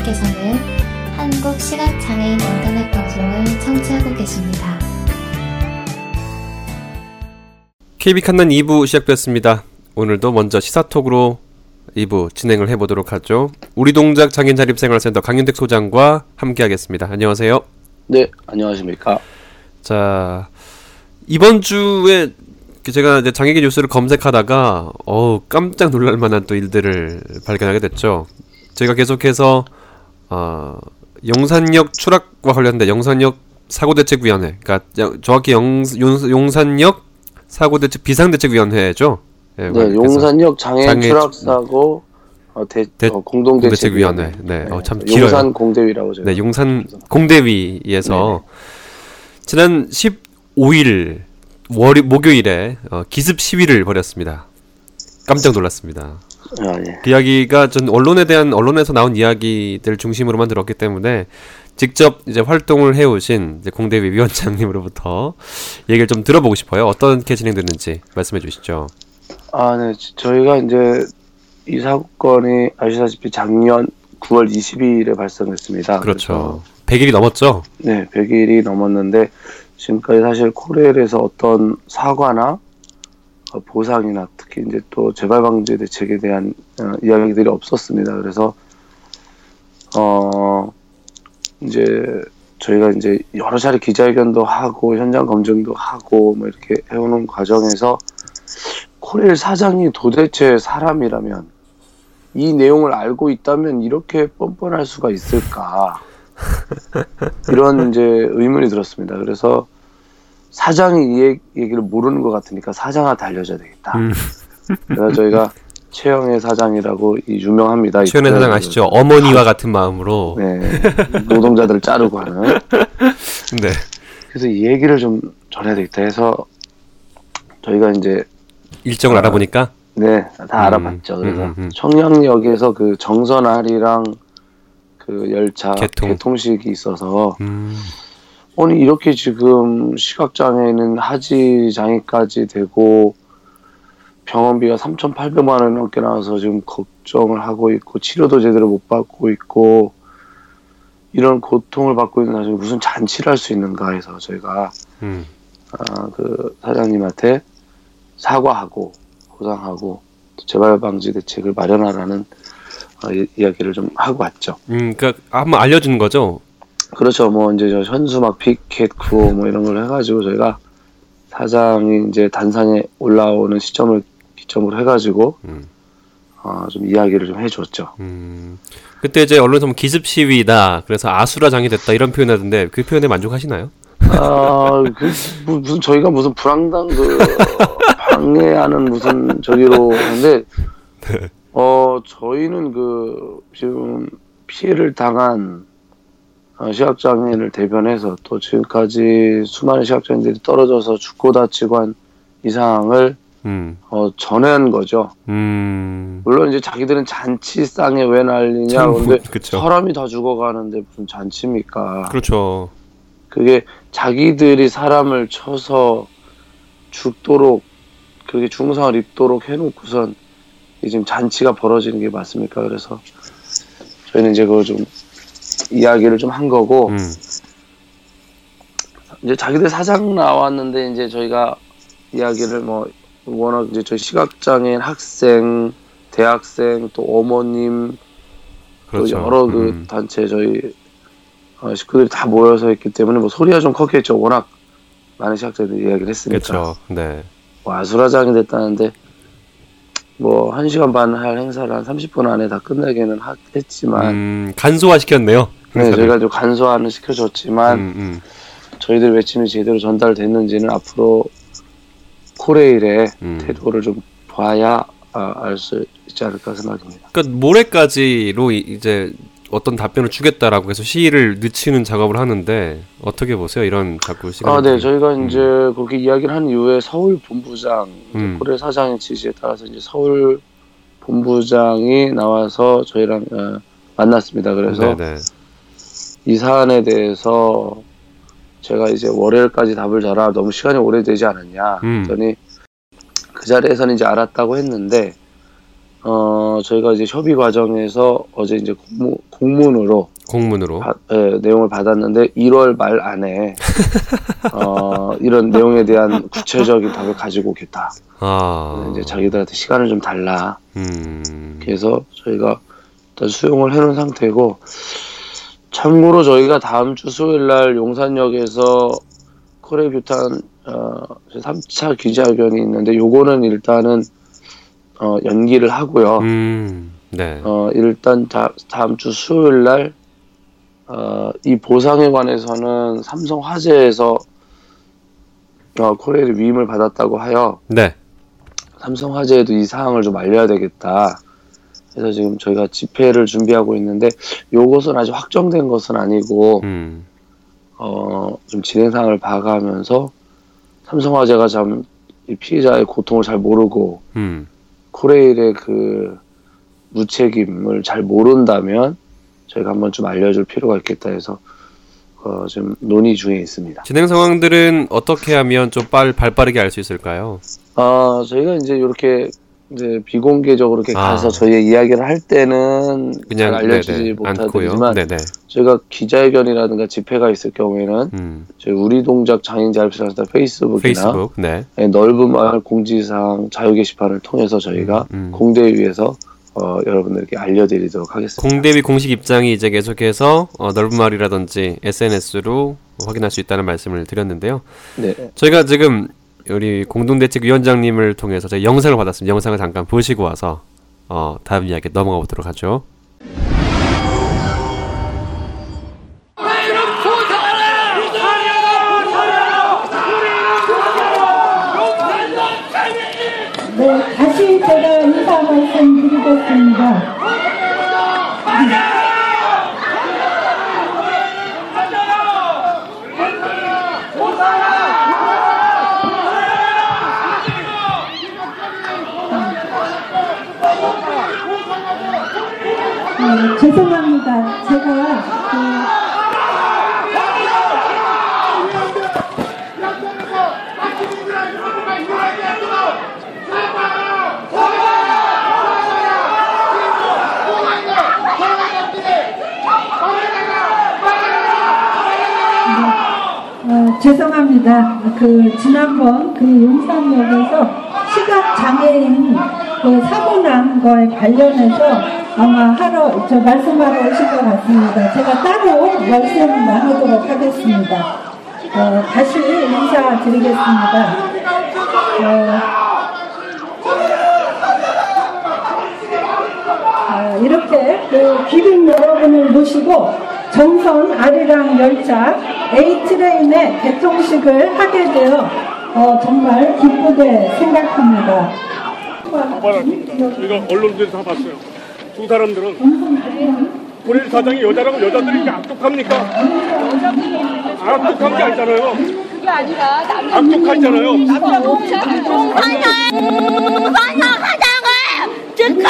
여러분께서는 한국 시각장애인 인터넷 방송을 청취하고 계십니다. KB 칸난 2부 시작됐습니다. 오늘도 먼저 시사톡으로 2부 진행을 해보도록 하죠. 우리 동작 장애인 자립생활센터 강윤택 소장과 함께하겠습니다. 안녕하세요. 네, 안녕하십니까. 자 이번 주에 그 제가 이제 장애계 뉴스를 검색하다가 어우 깜짝 놀랄 만한 또 일들을 발견하게 됐죠. 저희가 계속해서 어, 용산역 추락과 관련된 용산역 사고대책위원회, 그러니까 정확히 영, 용, 산역 사고대책 비상대책위원회죠. 네, 네 용산역 장애, 장애 추락 사고 어, 대, 대, 어, 공동대책위원회. 네, 네. 어, 참 길어요. 용산 공대위라고 제가. 네, 용산 공대위에서 네. 지난 15일 월 목요일에 어, 기습 시위를 벌였습니다. 깜짝 놀랐습니다. 아, 예. 그 이야기가 전 언론에 대한 언론에서 나온 이야기들 중심으로만 들었기 때문에 직접 이제 활동을 해오신 이제 공대위 위원장님으로부터 얘기를 좀 들어보고 싶어요. 어떻게 진행됐는지 말씀해 주시죠. 아, 네. 저희가 이제 이 사건이 아시다시피 작년 9월 22일에 발생했습니다. 그렇죠. 100일이 넘었죠? 네, 100일이 넘었는데 지금까지 사실 코레일에서 어떤 사과나 어, 보상이나 특히 이제 또 재발 방지 대책에 대한 어, 이야기들이 없었습니다. 그래서 어 이제 저희가 이제 여러 차례 기자회견도 하고 현장 검증도 하고 뭐 이렇게 해오는 과정에서 코레일 사장이 도대체 사람이라면 이 내용을 알고 있다면 이렇게 뻔뻔할 수가 있을까 이런 이제 의문이 들었습니다. 그래서 사장이 이 얘기를 모르는 것 같으니까 사장한테 알려줘야 되겠다. 음. 그래서 저희가 최영애 사장이라고 유명합니다. 최영애 사장 아시죠? 어머니와 같은 마음으로 네, 노동자들을 자르고 하는. 네. 그래서 이 얘기를 좀 전해야 되겠다 해서 저희가 이제 일정을 어, 알아보니까 네, 다 음, 알아봤죠. 그래서 음, 음, 음. 청량역에서 그 정선아리랑 그 열차 개통. 개통식이 있어서 음. 아니 이렇게 지금 시각장애는 하지 장애까지 되고 병원비가 3,800만 원 넘게 나와서 지금 걱정을 하고 있고 치료도 제대로 못 받고 있고 이런 고통을 받고 있는 나중에 무슨 잔치를 할 수 있는가 해서 저희가 음. 아, 그 사장님한테 사과하고 보상하고 재발 방지 대책을 마련하라는 어, 이, 이야기를 좀 하고 왔죠. 음, 그러니까 한번 알려주는 거죠. 그렇죠. 뭐 이제 저 현수막 피켓 구호 뭐 이런 걸 해가지고 저희가 사장이 이제 단상에 올라오는 시점을 기점으로 해가지고 음. 어, 좀 이야기를 좀 해줬죠. 음. 그때 이제 언론에서 뭐 기습 시위다. 그래서 아수라장이 됐다 이런 표현하던데 그 표현에 만족하시나요? 아, 그 무슨 저희가 무슨 불황당 그 방해하는 무슨 저기로 근데 네. 어 저희는 그 지금 피해를 당한 어, 시각장애인을 대변해서 또 지금까지 수많은 시각장애인들이 떨어져서 죽고 다치고 한 이상을 음. 어, 전한 거죠. 음. 물론 이제 자기들은 잔치상에 왜 난리냐. 그쵸. 사람이 다 죽어가는데 무슨 잔치입니까? 그렇죠. 그게 자기들이 사람을 쳐서 죽도록 그게 중상을 입도록 해놓고선 지금 잔치가 벌어지는 게 맞습니까? 그래서 저희는 이제 그걸 좀 이야기를 좀 한 거고 음. 이제 자기들 사장 나왔는데 이제 저희가 이야기를 뭐 워낙 이제 저희 시각장애인 학생, 대학생 또 어머님 그렇죠. 또 여러 그 음. 단체 저희 어, 식구들이 다 모여서 했기 때문에 뭐 소리가 좀 컸겠죠. 워낙 많은 시각자들이 이야기를 했으니까. 그렇죠. 네. 뭐 아수라장이 됐다는데 뭐 1시간 반 할 행사를 한 30분 안에 다 끝내기는 했지만 음, 간소화 시켰네요. 네, 저희가 좀 간소화는 시켜줬지만 음, 음. 저희들 외침이 제대로 전달됐는지는 앞으로 코레일의 음. 태도를 좀 봐야 아, 알수 있지 않을까 생각합니다. 그러니까 모레까지로 이제 어떤 답변을 주겠다라고 해서 시일을 늦추는 작업을 하는데 어떻게 보세요? 이런 자꾸 시간. 아, 네, 저희가 음. 이제 그렇게 이야기를 한 이후에 서울 본부장 음. 고래 사장의 지시에 따라서 이제 서울 본부장이 나와서 저희랑 어, 만났습니다. 그래서 네네. 이 사안에 대해서 제가 이제 월요일까지 답을 줘라 너무 시간이 오래되지 않았냐. 음. 그랬더니 그 자리에서는 이제 알았다고 했는데 어 저희가 이제 협의 과정에서 어제 이제 공문, 공문으로 공문으로 바, 예, 내용을 받았는데 1월 말 안에 어, 이런 내용에 대한 구체적인 답을 가지고 오겠다. 아. 이제 자기들한테 시간을 좀 달라. 음. 그래서 저희가 일단 수용을 해놓은 상태고 참고로 저희가 다음 주 수요일 날 용산역에서 코레뷰탄 어, 3차 기자회견이 있는데 요거는 일단은 어, 연기를 하고요. 음, 네. 어, 일단 다, 다음 주 수요일 날 어, 이 보상에 관해서는 삼성 화재에서 어, 코레일의 위임을 받았다고 하여 네. 삼성 화재에도 이 사항을 좀 알려야 되겠다. 그래서 지금 저희가 집회를 준비하고 있는데 요것은 아직 확정된 것은 아니고 음. 어, 좀 진행 상황을 봐가면서 삼성화재가 참 이 피해자의 고통을 잘 모르고 음. 코레일의 그 무책임을 잘 모른다면 저희가 한번 좀 알려줄 필요가 있겠다 해서 어, 지금 논의 중에 있습니다. 진행 상황들은 어떻게 하면 좀 빨, 발빠르게 알 수 있을까요? 어, 저희가 이제 이렇게 이제 비공개적으로 이렇게 아. 가서 저희 이야기를 할 때는 그냥 알려주지 못하지만 저희가 기자회견이라든가 집회가 있을 경우에는 음. 저희 우리 동작 장애인 자립센터 페이스북이나 페이스북, 네. 네, 넓은 마을 공지사항 자유 게시판을 통해서 저희가 음, 음. 공대위에서 어, 여러분들께 알려드리도록 하겠습니다. 공대위 공식 입장이 이제 계속해서 어, 넓은 말이라든지 SNS로 확인할 수 있다는 말씀을 드렸는데요. 네. 저희가 지금 우리 공동대책위원장님을 통해서 저희 영상을 받았습니다. 영상을 잠깐 보시고 와서 어, 다음 이야기 넘어가 보도록 하죠. 네, 다시 제가 인사 말씀드리겠습니다. 네, 죄송합니다. 제가 그 죄송합니다. 그 지난번 그 용산역에서 시각 장애인 그 사고 난 거에 관련해서 아마 하러 저 말씀하러 오실 것 같습니다. 제가 따로 말씀 나누도록 하겠습니다. 어, 다시 인사드리겠습니다. 어, 어, 이렇게 그 귀빈 여러분을 모시고 정선 아리랑 열차 A트레인의 개통식을 하게 되어 어, 정말 기쁘게 생각합니다. 이거 언론들이 다 봤어요. 두 사람들은 우리 사장이 여자라고 여자들이 악독합니까? 악독한 게 아니잖아요. 그게 아니라 악독하잖아요. 동산역 사장을 즉각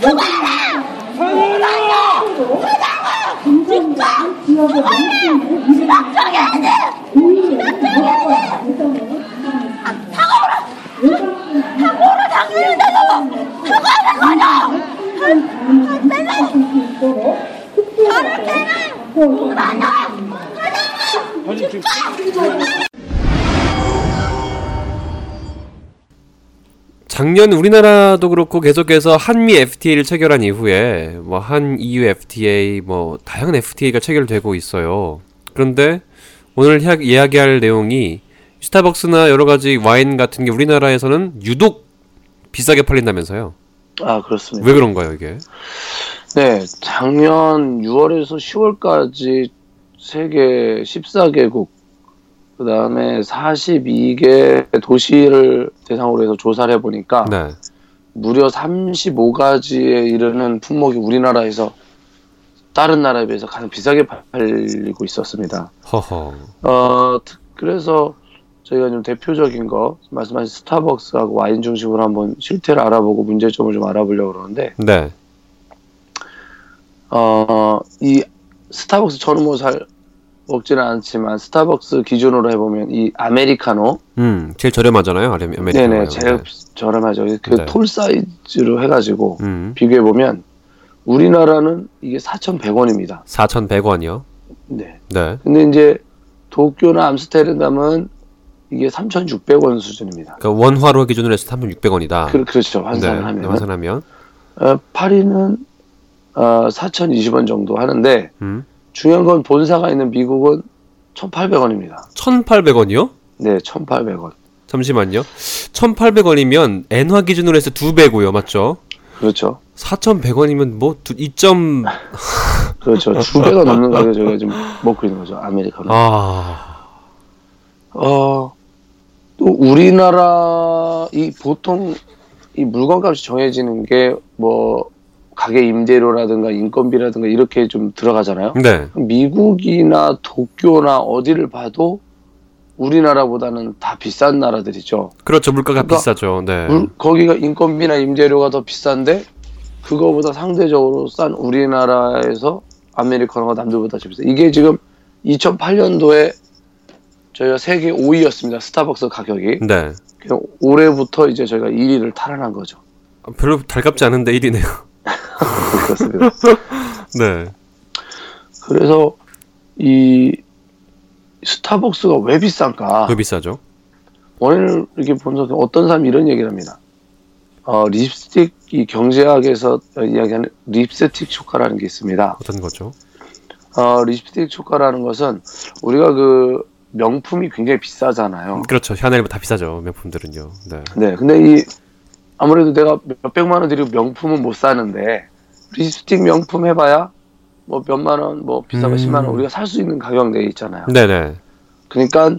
수감해! 수감해! 즉각! 시각적인 시각적인 사고를 사고를 당기는데도 작년 우리나라도 그렇고 계속해서 한미 FTA를 체결한 이후에 뭐 한 EU FTA 뭐 다양한 FTA가 체결되고 있어요. 그런데 오늘 이야기할 내용이 스타벅스나 여러 가지 와인 같은 게 우리나라에서는 유독 비싸게 팔린다면서요? 아 그렇습니다. 왜 그런가요 이게? 네, 작년 6월에서 10월까지 세계 14개국 그 다음에 42개 도시를 대상으로 해서 조사를 해보니까 네. 무려 35가지에 이르는 품목이 우리나라에서 다른 나라에 비해서 가장 비싸게 팔리고 있었습니다. 허허. 어, 그래서 저희가 좀 대표적인 거 말씀하신 스타벅스하고 와인 중심으로 한번 실태를 알아보고 문제점을 좀 알아보려고 그러는데 네. 어, 이 스타벅스 저는 뭐 잘 먹지는 않지만 스타벅스 기준으로 해보면 이 아메리카노 음 제일 저렴하잖아요 아메리카노 네네 제일 네. 저렴하죠 그톨 네. 사이즈로 해가지고 음. 비교해 보면 우리나라는 이게 4,100원입니다 4,100원이요 네. 네 근데 이제 도쿄나 암스테르담은 이게 3,600원 수준입니다. 그러니까 원화로 기준으로 해서 3,600원이다. 그, 렇죠 환산하면. 네, 환산하면. 어, 파리는 어, 4,020원 정도 하는데 음. 중요한 건 본사가 있는 미국은 1,800원입니다. 1,800원이요? 네, 1,800원. 잠시만요. 1,800원이면 엔화 기준으로 해서 두 배고요, 맞죠? 그렇죠. 4,100원이면 뭐 2 점 그렇죠. 두 배가 넘는 가격 저희가 지금 먹고 있는 거죠. 아메리카노. 아. 어. 또 우리나라 이 보통 이 물건값이 정해지는 게 뭐 가게 임대료라든가 인건비라든가 이렇게 좀 들어가잖아요. 네. 미국이나 도쿄나 어디를 봐도 우리나라보다는 다 비싼 나라들이죠. 그렇죠. 물가가 그러니까 비싸죠. 네. 물, 거기가 인건비나 임대료가 더 비싼데 그거보다 상대적으로 싼 우리나라에서 아메리카노가 남들보다 비싸. 이게 지금 2008년도에 저희가 세계 5위였습니다. 스타벅스 가격이. 네. 올해부터 이제 저희가 1위를 탈환한 거죠. 아, 별로 달갑지 않은데 1위네요. 그렇습니다. 네. 그래서 이 스타벅스가 왜 비싼가? 왜 비싸죠? 원인을 이렇게 본서 어떤 사람이 이런 얘기를 합니다. 어, 립스틱 이 경제학에서 이야기하는 립스틱 효과라는 게 있습니다. 어떤 거죠? 어, 립스틱 효과라는 것은 우리가 그 명품이 굉장히 비싸잖아요. 그렇죠. 샤넬보다 다 비싸죠. 명품들은요. 네. 네. 근데 이 아무래도 내가 몇백만 원 들이고 명품은 못 사는데 립스틱 명품 해봐야 뭐 몇만 원, 뭐 비싸면 음. 10만 원 우리가 살 수 있는 가격 내에 있잖아요. 네네. 그러니까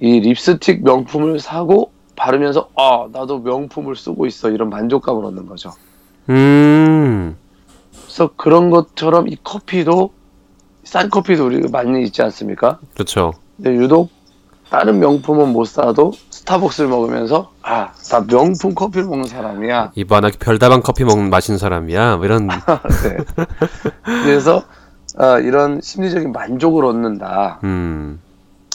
이 립스틱 명품을 사고 바르면서 아 나도 명품을 쓰고 있어 이런 만족감을 얻는 거죠. 음. 그래서 그런 것처럼 이 커피도 싼 커피도 우리가 많이 있지 않습니까? 그렇죠. 근데 유독 다른 명품은 못 사도 스타벅스를 먹으면서 아 나 명품 커피를 먹는 사람이야. 이번에 별다방 커피 먹는 마신 사람이야. 뭐 이런. 네. 그래서 어, 이런 심리적인 만족을 얻는다. 음.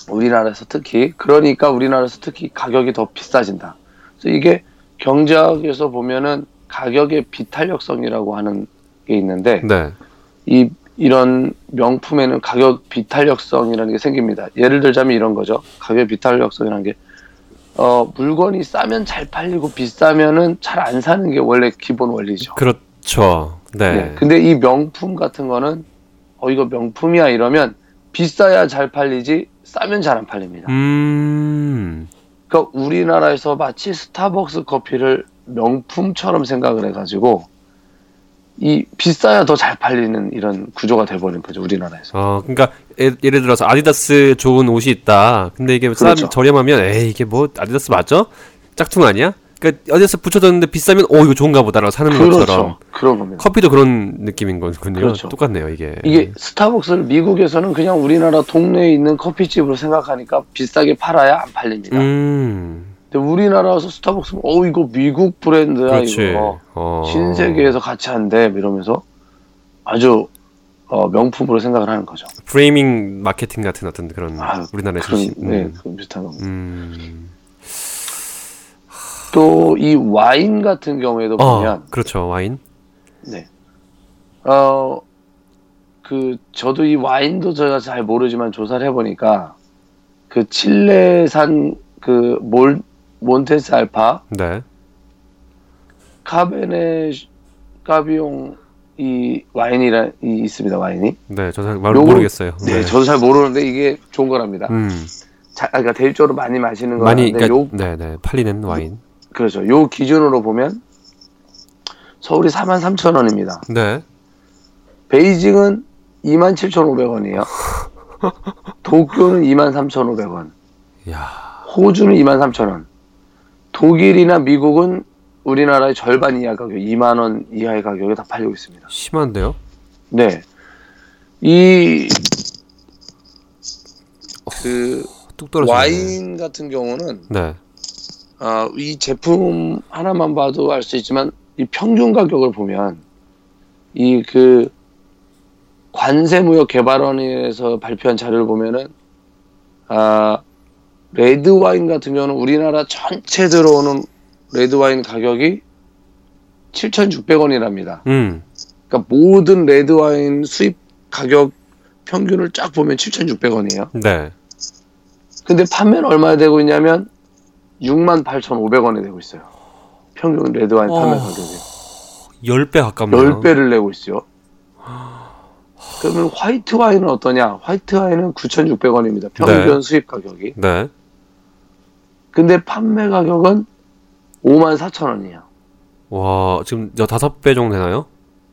우리나라에서 특히 그러니까 우리나라에서 특히 가격이 더 비싸진다. 그래서 이게 경제학에서 보면은 가격의 비탄력성이라고 하는 게 있는데 네. 이 이런 명품에는 가격 비탄력성이라는 게 생깁니다. 예를 들자면 이런 거죠. 가격 비탄력성이라는 게 어, 물건이 싸면 잘 팔리고 비싸면은 잘 안 사는 게 원래 기본 원리죠. 그렇죠. 네. 네. 근데 이 명품 같은 거는 어 이거 명품이야 이러면 비싸야 잘 팔리지 싸면 잘 안 팔립니다. 음. 그러니까 우리나라에서 마치 스타벅스 커피를 명품처럼 생각을 해가지고 이 비싸야 더 잘 팔리는 이런 구조가 돼버린 거죠 우리나라에서. 어, 그러니까 예, 를 들어서 아디다스 좋은 옷이 있다. 근데 이게 그렇죠. 싸 저렴하면 에이 이게 뭐 아디다스 맞죠? 짝퉁 아니야? 그러니까 어디서 붙여졌는데 비싸면 어 이거 좋은가 보다라고 사는 그렇죠. 것처럼 그런 겁니다. 커피도 그런 느낌인 거군요. 그렇죠. 똑같네요 이게. 이게 스타벅스를 미국에서는 그냥 우리나라 동네에 있는 커피집으로 생각하니까 비싸게 팔아야 안 팔립니다. 음. 근데 우리나라에서 스타벅스는 어 이거 미국 브랜드야 그렇지. 이거 어. 신세계에서 같이 한대 이러면서 아주 어, 명품으로 생각을 하는 거죠. 프레이밍 마케팅 같은 어떤 그런 아, 우리나라의 그런, 시 네, 음. 그런 비슷한 겁니다. 음. 또이 와인 같은 경우에도 어, 보면 그렇죠 와인. 네. 어. 그 저도 이 와인도 제가 잘 모르지만 조사를 해보니까 그 칠레산 그 몰, 몬테스 알파, 네. 카베네 까비용 이 와인이라 이 있습니다 와인이. 네, 저도 잘 모르겠어요. 네, 네, 저도 잘 모르는데 이게 좋은 거랍니다. 음. 자, 그러니까 대일적으로 많이 마시는 거 많이 그러니까, 요, 네, 네, 팔리는 와인. 그렇죠. 요 기준으로 보면 서울이 4만 3천 원입니다. 네. 베이징은 2만 7,500원이에요. 도쿄는 2만 3,500원. 야. 호주는 2만 3,000원. 독일이나 미국은 우리나라의 절반 이하 가격, 2만 원 이하의 가격에 다 팔리고 있습니다. 심한데요? 네. 이, 그, 와인 같은 경우는, 네. 아, 이 제품 하나만 봐도 알 수 있지만, 이 평균 가격을 보면, 이 그, 관세무역 개발원에서 발표한 자료를 보면은 아 레드 와인 같은 경우는 우리나라 전체 들어오는 레드 와인 가격이 7,600원이랍니다. 음. 그러니까 모든 레드 와인 수입 가격 평균을 쫙 보면 7,600원이에요. 네. 근데 판매는 얼마나 되고 있냐면 68,500원이 되고 있어요. 평균 레드 와인 판매 어... 가격이. 10배 가깝네요. 10배를 내고 있어요. 그러면 화이트 와인은 어떠냐? 화이트 와인은 9,600원입니다. 평균 네. 수입 가격이. 네. 근데 판매 가격은 54,000원이에요. 와, 지금 여 다섯 배 정도 되나요?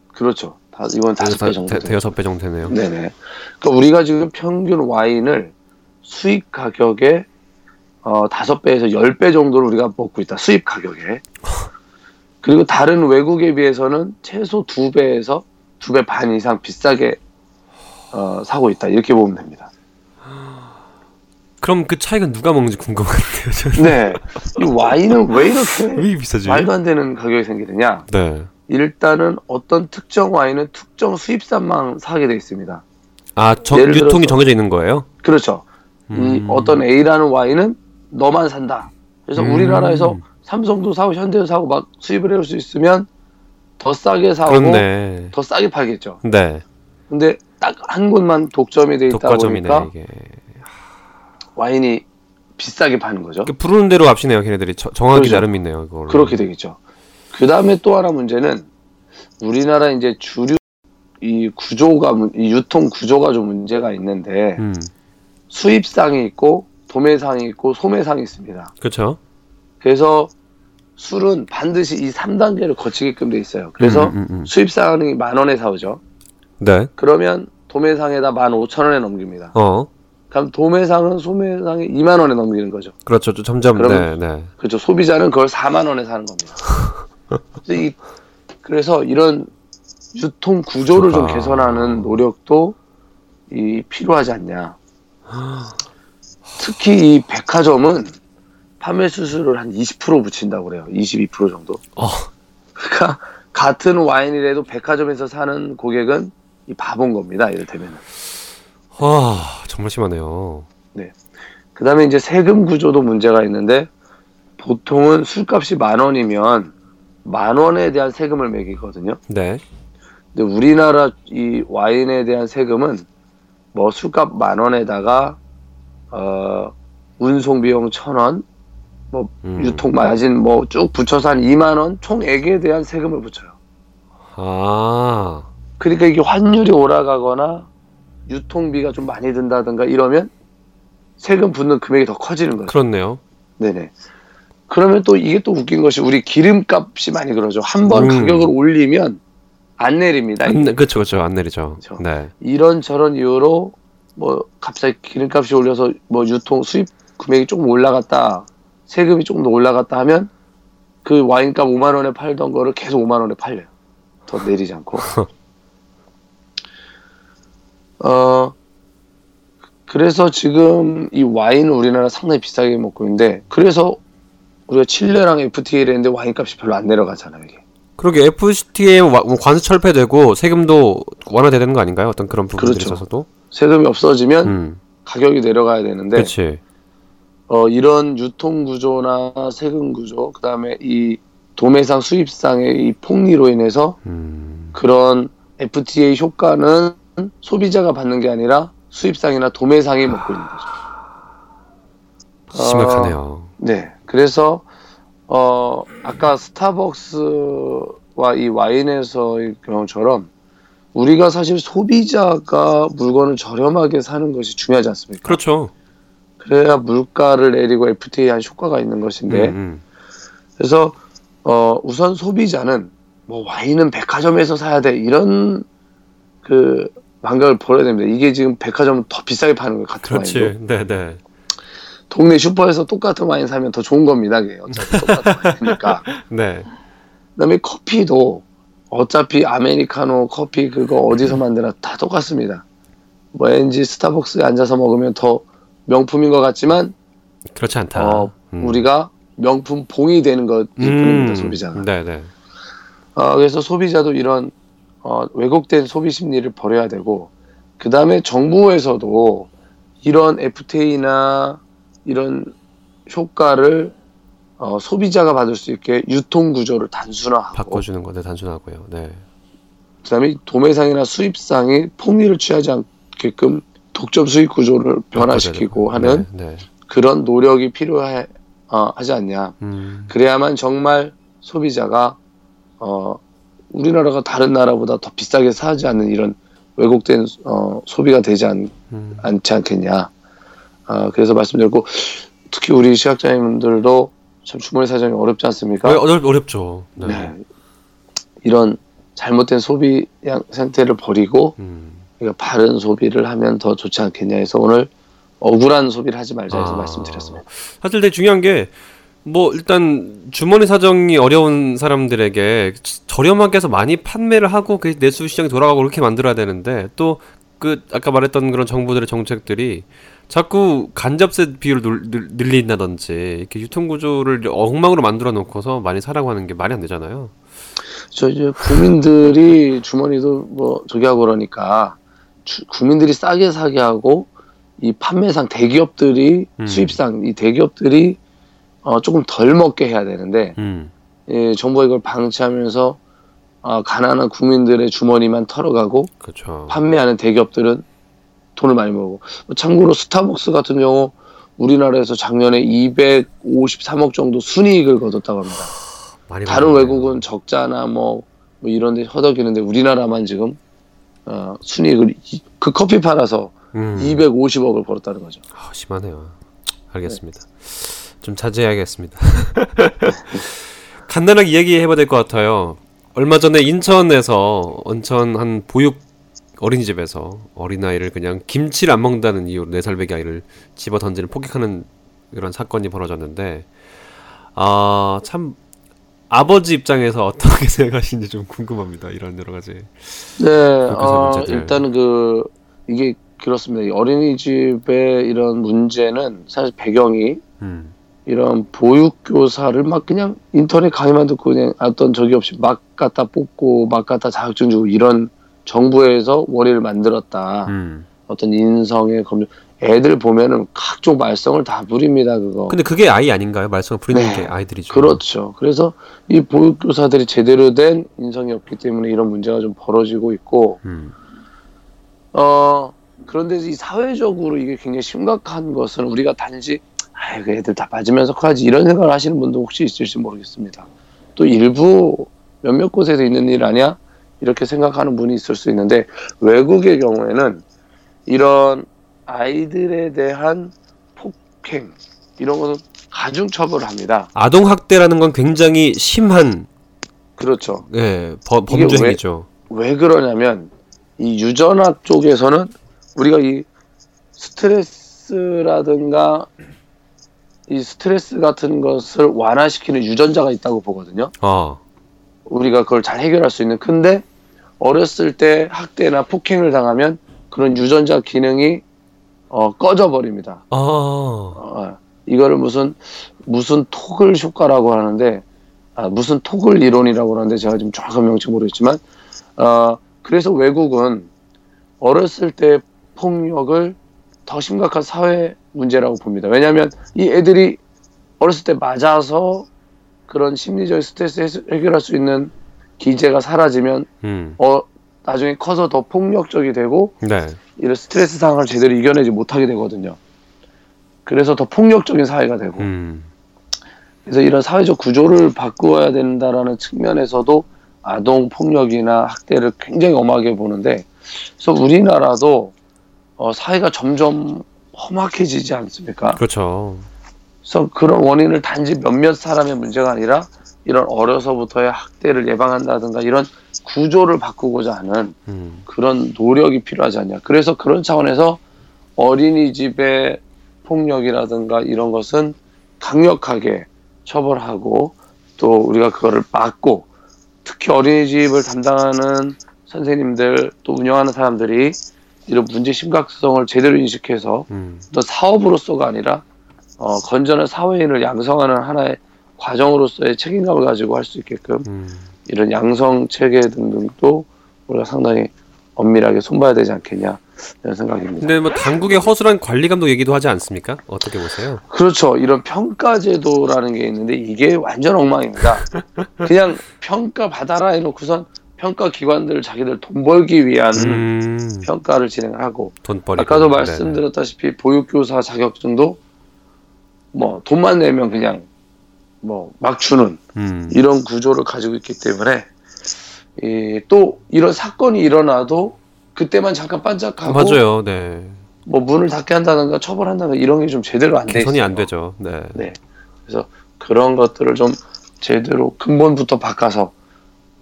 그렇죠. 다, 이건 다섯 배 정도. 대여섯 배 정도 되네요. 네네. 그러니까 우리가 지금 평균 와인을 수입 가격에 어, 다섯 배에서 열배 정도를 우리가 먹고 있다. 수입 가격에. 그리고 다른 외국에 비해서는 최소 두 배에서 두배반 이상 비싸게 어, 사고 있다. 이렇게 보면 됩니다. 그럼 그 차이가 누가 먹는지 궁금한데요. 저는. 네. 이 와인은 왜 이렇게 왜 비싸지? 말도 안 되는 가격이 생기느냐? 네. 일단은 어떤 특정 와인은 특정 수입산만 사게 돼 있습니다. 아, 저, 유통이 정해져 있는 거예요? 그렇죠. 음. 이 어떤 A라는 와인은 너만 산다. 그래서 음. 우리나라에서 삼성도 사고 현대도 사고 막 수입을 해올 수 있으면 더 싸게 사고 그렇네. 더 싸게 팔겠죠. 네. 근데 딱 한 곳만 독점이 돼 있다 독과점이네, 보니까 이게. 와인이 비싸게 파는 거죠. 부르는 대로 값이네요, 걔네들이 정하기 그렇죠. 나름이네요. 그걸로. 그렇게 되겠죠. 그 다음에 또 하나 문제는 우리나라 이제 주류 이 구조가 이 유통 구조가 좀 문제가 있는데 음. 수입상이 있고 도매상이 있고 소매상이 있습니다. 그렇죠. 그래서 술은 반드시 이 3단계를 거치게끔 돼 있어요. 그래서 음, 음, 음. 수입상이 만 원에 사오죠. 네. 그러면 도매상에다 만 오천 원에 넘깁니다. 어. 그럼 도매상은 소매상에 2만 원에 넘기는 거죠. 그렇죠. 점점 그러면, 네, 네. 그렇죠. 소비자는 그걸 4만 원에 사는 겁니다. 그래서, 이, 그래서 이런 유통 구조를 좋다. 좀 개선하는 노력도 이 필요하지 않냐. 특히 이 백화점은 판매 수수료를 한 20% 붙인다고 그래요. 22% 정도. 어. 그러니까 같은 와인이라도 백화점에서 사는 고객은 이 바본 겁니다. 이를테면. 와, 정말 심하네요. 네. 그 다음에 이제 세금 구조도 문제가 있는데, 보통은 술값이 만 원이면 만 원에 대한 세금을 매기거든요. 네. 근데 우리나라 이 와인에 대한 세금은 뭐 술값 만 원에다가 어 운송 비용 천 원, 뭐 음. 유통 마진 뭐 쭉 붙여서 한 2만 원 총액에 대한 세금을 붙여요. 아. 그러니까 이게 환율이 올라가거나 유통비가 좀 많이 든다든가 이러면 세금 붙는 금액이 더 커지는 거죠. 그렇네요. 네네. 그러면 또 이게 또 웃긴 것이 우리 기름값이 많이 그러죠. 한번 음. 가격을 올리면 안 내립니다. 안, 그렇죠, 그렇죠, 안 내리죠. 그렇죠. 네. 이런 저런 이유로 뭐 갑자기 기름값이 올려서 뭐 유통 수입 금액이 조금 올라갔다, 세금이 조금 더 올라갔다 하면 그 와인값 5만 원에 팔던 거를 계속 5만 원에 팔려요. 더 내리지 않고. 어, 그래서 지금 이 와인을 우리나라 상당히 비싸게 먹고 있는데, 그래서 우리가 칠레랑 FTA를 했는데 와인값이 별로 안 내려가잖아요, 이게. 그러게 FTA 뭐 관세 철폐되고 세금도 완화되는 거 아닌가요? 어떤 그런 부분들이 그렇죠. 있어서도 세금이 없어지면 음. 가격이 내려가야 되는데 그치. 어, 이런 유통 구조나 세금 구조 그다음에 이 도매상 수입상의 이 폭리로 인해서 음. 그런 FTA 효과는 소비자가 받는 게 아니라 수입상이나 도매상이 먹고 있는 거죠. 심각하네요. 어, 네. 그래서 어 아까 스타벅스와 이 와인에서의 경우처럼 우리가 사실 소비자가 물건을 저렴하게 사는 것이 중요하지 않습니까? 그렇죠. 그래야 물가를 내리고 FTA한 효과가 있는 것인데 음, 음. 그래서 어 우선 소비자는 뭐 와인은 백화점에서 사야 돼 이런 그 망각을 버려야 됩니다. 이게 지금 백화점은 더 비싸게 파는 거예요. 같은 그렇지. 와인도. 네, 네. 동네 슈퍼에서 똑같은 와인 사면 더 좋은 겁니다. 어차피 똑같은 와인이니까. 네. 그다음에 커피도 어차피 아메리카노 커피 그거 어디서 만드나 다 똑같습니다. 뭐 왠지 스타벅스에 앉아서 먹으면 더 명품인 것 같지만 그렇지 않다. 어, 음. 우리가 명품 봉이 되는 것일 음. 뿐입니다. 소비자가. 네네. 어, 그래서 소비자도 이런 어, 왜곡된 소비 심리를 버려야 되고 그 다음에 정부에서도 이런 FTA나 이런 효과를 어, 소비자가 받을 수 있게 유통 구조를 단순화하고 바꿔주는 건데 단순하고요. 네. 그다음에 도매상이나 수입상이 폭리를 취하지 않게끔 독점 수익 구조를 변화시키고 하는 네, 네. 그런 노력이 필요하지 어, 않냐. 음. 그래야만 정말 소비자가 어, 우리나라가 다른 나라보다 더 비싸게 사지 않는 이런 왜곡된 어, 소비가 되지 않, 음. 않지 않겠냐. 어, 그래서 말씀드렸고 특히 우리 시각장애인들도 참 주머니 사정이 어렵지 않습니까? 네, 어렵, 어렵죠. 네. 네. 이런 잘못된 소비 상태를 버리고 음. 그러니까 바른 소비를 하면 더 좋지 않겠냐 해서 오늘 억울한 소비를 하지 말자 해서 아. 말씀드렸습니다. 사실 되게 중요한 게 뭐 일단 주머니 사정이 어려운 사람들에게 저렴하게 해서 많이 판매를 하고 그 내수 시장이 돌아가고 그렇게 만들어야 되는데 또 그 아까 말했던 그런 정부들의 정책들이 자꾸 간접세 비율을 늘린다든지 이렇게 유통 구조를 엉망으로 만들어 놓고서 많이 사라고 하는 게 말이 안 되잖아요. 저 이제 국민들이 주머니도 뭐 저기 하고 그러니까 주, 국민들이 싸게 사게 하고 이 판매상 대기업들이 음. 수입상 이 대기업들이 어, 조금 덜 먹게 해야 되는데 음. 예, 정부가 이걸 방치하면서 어, 가난한 국민들의 주머니만 털어가고 그쵸. 판매하는 대기업들은 돈을 많이 벌고 참고로 스타벅스 같은 경우 우리나라에서 작년에 253억 정도 순이익을 거뒀다고 합니다. 다른 외국은 적자나 뭐, 뭐 이런 데 허덕이는데 우리나라만 지금 어, 순이익을 그 커피 팔아서 음. 250억을 벌었다는 거죠. 아, 심하네요. 알겠습니다. 네. 좀 자제해야겠습니다. 간단하게 이야기해봐야 될 것 같아요. 얼마 전에 인천에서 온천 한 보육 어린이집에서 어린아이를 그냥 김치를 안 먹는다는 이유로 네살배기 아이를 집어 던지는 폭행하는 이런 사건이 벌어졌는데 아 참 아버지 입장에서 어떻게 생각하시는지 좀 궁금합니다. 이런 여러 가지. 네, 어, 일단은 그 이게 그렇습니다. 어린이집의 이런 문제는 사실 배경이 음. 이런 보육교사를 막 그냥 인터넷 강의만 듣고 그냥 어떤 적이 없이 막 갖다 뽑고 막 갖다 자격증 주고 이런 정부에서 월의를 만들었다. 음. 어떤 인성의 검증. 애들 보면은 각종 말썽을 다 부립니다, 그거. 근데 그게 아이 아닌가요? 말썽을 부리는 네. 게 아이들이죠. 그렇죠. 그래서 이 보육교사들이 제대로 된 인성이 없기 때문에 이런 문제가 좀 벌어지고 있고, 음. 어, 그런데 이 사회적으로 이게 굉장히 심각한 것은 우리가 단지 아이 그 애들 다 맞으면서 커야지 이런 생각을 하시는 분도 혹시 있을지 모르겠습니다. 또 일부 몇몇 곳에서 있는 일 아니야? 이렇게 생각하는 분이 있을 수 있는데 외국의 경우에는 이런 아이들에 대한 폭행 이런 것은 가중 처벌을 합니다. 아동 학대라는 건 굉장히 심한 그렇죠. 예, 버, 범죄 행위죠. 왜, 왜 그러냐면 이 유전학 쪽에서는 우리가 이 스트레스라든가 이 스트레스 같은 것을 완화시키는 유전자가 있다고 보거든요. 어. 우리가 그걸 잘 해결할 수 있는. 근데 어렸을 때 학대나 폭행을 당하면 그런 유전자 기능이 어, 꺼져 버립니다. 어. 어, 이거를 무슨 무슨 토글 효과라고 하는데 아, 무슨 토글 이론이라고 하는데 제가 지금 정확한 명칭 모르겠지만 어, 그래서 외국은 어렸을 때 폭력을 더 심각한 사회 문제라고 봅니다. 왜냐하면 이 애들이 어렸을 때 맞아서 그런 심리적 스트레스 해결할 수 있는 기제가 사라지면 음. 어 나중에 커서 더 폭력적이 되고 네. 이런 스트레스 상황을 제대로 이겨내지 못하게 되거든요. 그래서 더 폭력적인 사회가 되고 음. 그래서 이런 사회적 구조를 바꾸어야 된다라는 측면에서도 아동 폭력이나 학대를 굉장히 엄하게 보는데 그래서 우리나라도 어, 사회가 점점 험악해지지 않습니까? 그렇죠. 그래서 그런 원인을 단지 몇몇 사람의 문제가 아니라 이런 어려서부터의 학대를 예방한다든가 이런 구조를 바꾸고자 하는 음. 그런 노력이 필요하지 않냐. 그래서 그런 차원에서 어린이집의 폭력이라든가 이런 것은 강력하게 처벌하고 또 우리가 그거를 막고 특히 어린이집을 담당하는 선생님들 또 운영하는 사람들이 이런 문제 심각성을 제대로 인식해서 음. 또 사업으로서가 아니라 어, 건전한 사회인을 양성하는 하나의 과정으로서의 책임감을 가지고 할 수 있게끔 음. 이런 양성 체계 등등도 우리가 상당히 엄밀하게 손봐야 되지 않겠냐 이런 생각입니다. 근데 뭐 당국의 허술한 관리 감독 얘기도 하지 않습니까? 어떻게 보세요? 그렇죠. 이런 평가 제도라는 게 있는데 이게 완전 엉망입니다. 그냥 평가 받아라 해놓고선 평가 기관들 자기들 돈 벌기 위한 음... 평가를 진행하고 아까도 말씀드렸다시피 보육교사 자격증도 뭐 돈만 내면 그냥 뭐 막 주는 음. 이런 구조를 가지고 있기 때문에 이, 또 이런 사건이 일어나도 그때만 잠깐 반짝하고 맞아요. 네. 뭐 문을 닫게 한다든가 처벌한다든가 이런 게 좀 제대로 안 돼. 개선이 안 되죠. 네. 네. 그래서 그런 것들을 좀 제대로 근본부터 바꿔서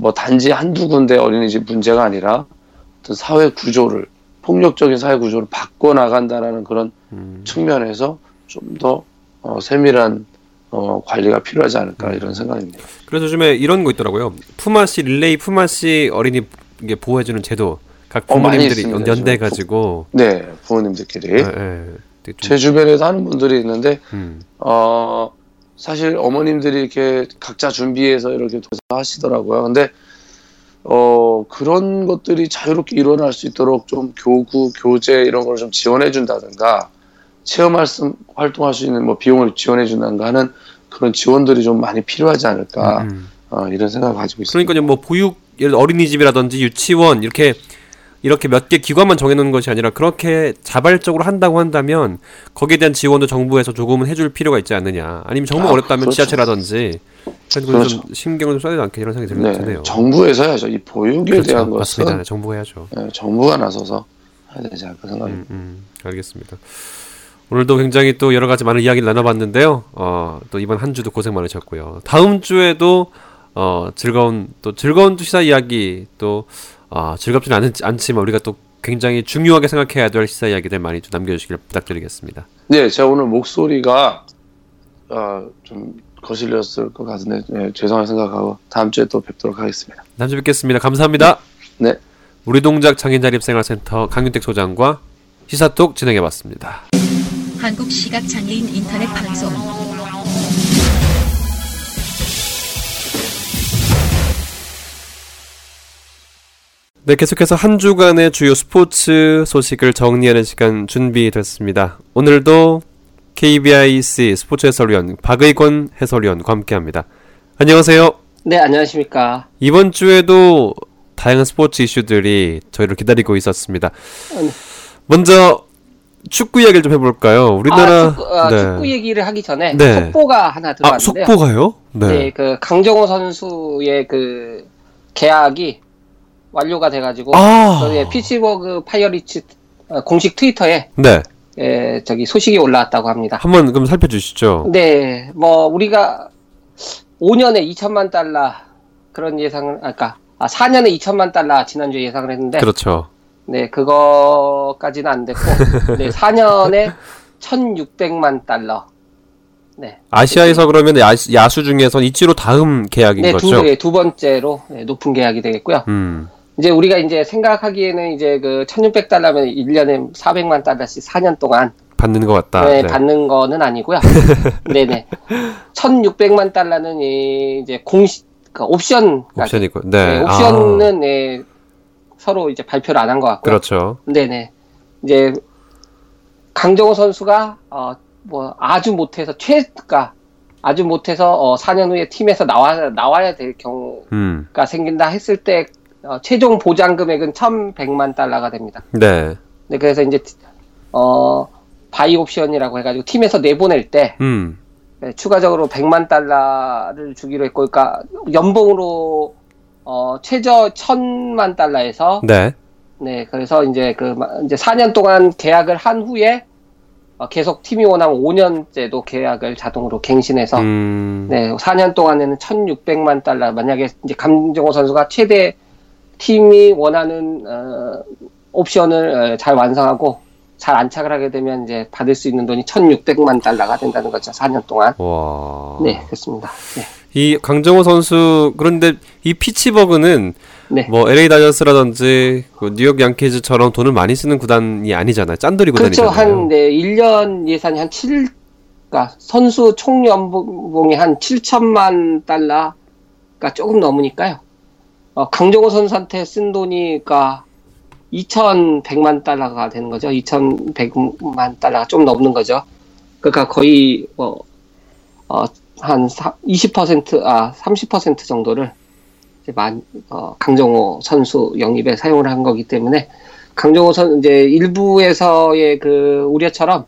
뭐 단지 한두 군데 어린이집 문제가 아니라 어떤 사회 구조를 폭력적인 사회 구조를 바꿔 나간다라는 그런 음. 측면에서 좀더 어, 세밀한 어, 관리가 필요하지 않을까 음. 이런 생각입니다. 그래서 요즘에 이런 거 있더라고요. 푸마시 릴레이 푸마시 어린이 보호해주는 제도 각 어, 부모님들이 어, 연대 가지고 네 부모님들끼리 네, 네. 제 주변에도 하는 분들이 있는데 음. 어 사실 어머님들이 이렇게 각자 준비해서 이렇게 하시더라고요. 근데 어 그런 것들이 자유롭게 일어날 수 있도록 좀 교구 교재 이런 걸 좀 지원해 준다든가 체험 활동할 수 있는 뭐 비용을 지원해 준다든가 하는 그런 지원들이 좀 많이 필요하지 않을까 음. 어, 이런 생각을 가지고 있습니다. 그러니까 뭐 보육 예를 어린이집이라든지 유치원 이렇게 이렇게 몇 개 기관만 정해놓는 것이 아니라 그렇게 자발적으로 한다고 한다면 거기에 대한 지원도 정부에서 조금은 해줄 필요가 있지 않느냐. 아니면 정부 아, 어렵다면 그렇죠. 지자체라든지 그렇죠. 좀 신경을 좀 써야 되지 않게 이런 생각이 네, 드네요. 정부에서 해야죠. 이 보육에 그렇죠. 대한 것은 맞습니다. 네, 정부가 해야죠. 네, 정부가 나서서 해야 되지 않을까 생각합니다. 음, 음, 알겠습니다. 오늘도 굉장히 또 여러 가지 많은 이야기를 나눠봤는데요. 어, 또 이번 한 주도 고생 많으셨고요. 다음 주에도 어, 즐거운 또 즐거운 시사 이야기 또 어, 즐겁지는 않, 않지만 우리가 또 굉장히 중요하게 생각해야 될 시사 이야기들 많이 좀 남겨주시길 부탁드리겠습니다. 네, 제가 오늘 목소리가 어, 좀 거슬렸을 것 같은데 네, 죄송하게 생각하고 다음 주에 또 뵙도록 하겠습니다. 다음 주에 뵙겠습니다. 감사합니다. 네. 우리 동작 장애자립생활센터 강윤택 소장과 시사톡 진행해봤습니다. 한국시각장애인 인터넷 방송 네, 계속해서 한 주간의 주요 스포츠 소식을 정리하는 시간 준비됐습니다. 오늘도 KBIC 스포츠 해설위원 박의권 해설위원과 함께합니다. 안녕하세요. 네, 안녕하십니까. 이번 주에도 다양한 스포츠 이슈들이 저희를 기다리고 있었습니다. 먼저 축구 이야기를 좀 해볼까요? 우리나라 아, 축구, 아, 네. 축구, 얘기를 하기 전에 네. 속보가 하나 들어왔는데요. 아, 속보가요? 네. 네, 그 강정호 선수의 그 계약이 완료가 돼가지고 아~ 저희 피츠버그 파이어리츠 어, 공식 트위터에 네. 예, 저기 소식이 올라왔다고 합니다. 한번 그럼 살펴주시죠. 네, 뭐 우리가 5년에 2천만 달러 그런 예상을 아까 아, 4년에 2천만 달러 지난주에 예상을 했는데 그렇죠. 네, 그거까지는 안 됐고 네, 4년에 1,600만 달러. 네. 아시아에서 그러면 야수, 중에선 이치로 다음 계약인 네, 거죠? 두, 두 번째로 네, 높은 계약이 되겠고요. 음. 이제 우리가 이제 생각하기에는 이제 그 1600달러면 1년에 400만 달러씩 4년 동안 받는 것 같다. 네, 네. 받는 거는 아니고요. 네네. 1600만 달러는 이제 공식, 그러니까 옵션. 옵션이고, 네. 네 옵션은 아. 네, 서로 이제 발표를 안 한 것 같고요. 그렇죠. 네네. 이제 강정호 선수가 어, 뭐 아주 못해서 최가 아주 못해서 어, 4년 후에 팀에서 나와 나와야 될 경우가 음. 생긴다 했을 때 어, 최종 보장 금액은 1,100만 달러가 됩니다. 네. 네, 그래서 이제 어 buy option이라고 해가지고 팀에서 내보낼 때 음. 네, 추가적으로 100만 달러를 주기로 했고, 그러니까 연봉으로 어 최저 1,000만 달러에서 네. 네, 그래서 이제 그 이제 4년 동안 계약을 한 후에 어, 계속 팀이 원하면 5년째도 계약을 자동으로 갱신해서 음... 네, 4년 동안에는 1,600만 달러 만약에 이제 강정호 선수가 최대 팀이 원하는 어, 옵션을 어, 잘 완성하고 잘 안착을 하게 되면 이제 받을 수 있는 돈이 1,600만 달러가 된다는 거죠. 4년 동안. 와. 네, 그렇습니다. 네. 이 강정호 선수 그런데 이 피치버그는 네. 뭐 LA 다저스라든지 그 뉴욕 양키즈처럼 돈을 많이 쓰는 구단이 아니잖아요. 짠돌이 구단이잖아요. 그렇죠. 한 네, 1년 예산이 한 7, 그러니까 선수 총 연봉이 한 7천만 달러가 조금 넘으니까요. 어, 강정호 선수한테 쓴 돈이가 2,100만 달러가 되는 거죠. 2,100만 달러가 좀 넘는 거죠. 그러니까 거의 뭐 어, 한 20%, 아, 30% 정도를 이제 만, 어, 강정호 선수 영입에 사용을 한 거기 때문에 강정호 선, 이제 일부에서의 그 우려처럼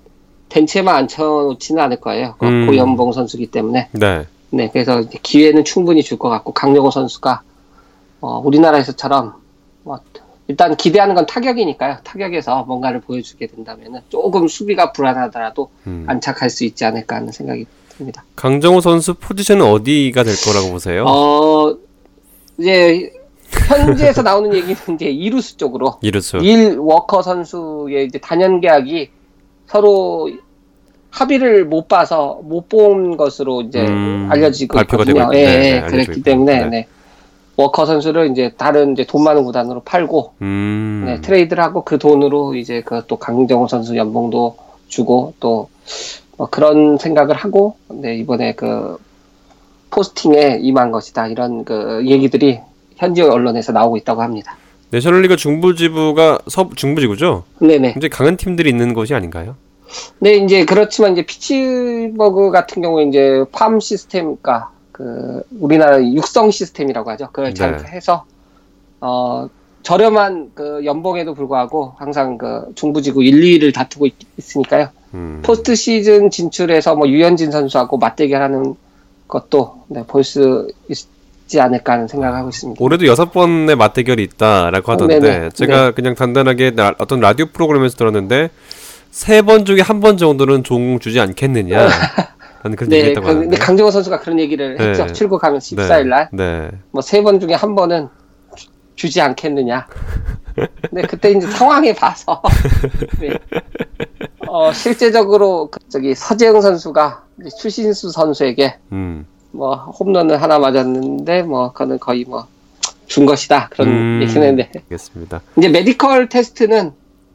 벤치에만 앉혀놓지는 않을 거예요. 그 음. 고연봉 선수기 때문에. 네. 네, 그래서 기회는 충분히 줄 것 같고 강정호 선수가 어, 우리나라에서처럼 뭐 일단 기대하는 건 타격이니까요. 타격에서 뭔가를 보여주게 된다면 조금 수비가 불안하더라도 음. 안착할 수 있지 않을까 하는 생각이 듭니다. 강정호 선수 포지션은 어디가 될 거라고 보세요? 어, 이제 현지에서 나오는 얘기는 이제 이루스 쪽으로 이루스 일 워커 선수의 이제 단연 계약이 서로 합의를 못 봐서 못 본 것으로 이제 음, 알려지고 있거든요. 예, 네, 네, 그랬기 때문에 네. 네. 워커 선수를 이제 다른 이제 돈 많은 구단으로 팔고 음. 네, 트레이드를 하고 그 돈으로 이제 그 또 강정호 선수 연봉도 주고 또 뭐 그런 생각을 하고 네, 이번에 그 posting에 임한 것이다 이런 그 얘기들이 현지 언론에서 나오고 있다고 합니다. 내셔널리그 중부지부가 서 중부지구죠? 네네. 굉장히 강한 팀들이 있는 곳이 아닌가요? 네, 이제 그렇지만 이제 피츠버그 같은 경우에 이제 farm system과 그 우리나라 육성 시스템이라고 하죠. 그걸 잘 네. 해서 어 저렴한 그 연봉에도 불구하고 항상 그 중부지구 1, 2위를 다투고 있, 으니까요 음. 포스트 시즌 진출해서 뭐 유현진 선수하고 맞대결하는 것도 네, 볼수 있지 않을까 하는 생각을 하고 있습니다. 올해도 여섯 번의 맞대결이 있다라고 하던데 네네. 제가 네. 그냥 간단하게 나, 어떤 라디오 프로그램에서 들었는데 세 번 중에 한 번 정도는 종 주지 않겠느냐. 그런 네, 얘기했다고 그, 근데 강정호 선수가 그런 얘기를 네. 했죠. 출국 하면 14일 날. 네. 뭐 세 번 중에 한 번은 주지 않겠느냐. 근데 그때 이제 상황에 봐서 네. 어, 실제적으로 그 저기 서재영 선수가 출신수 선수에게 음. 뭐 홈런을 하나 맞았는데 뭐 그거는 거의 뭐 준 것이다 그런 음, 얘기는 했는데. 알겠습니다. 이제 메디컬 테스트는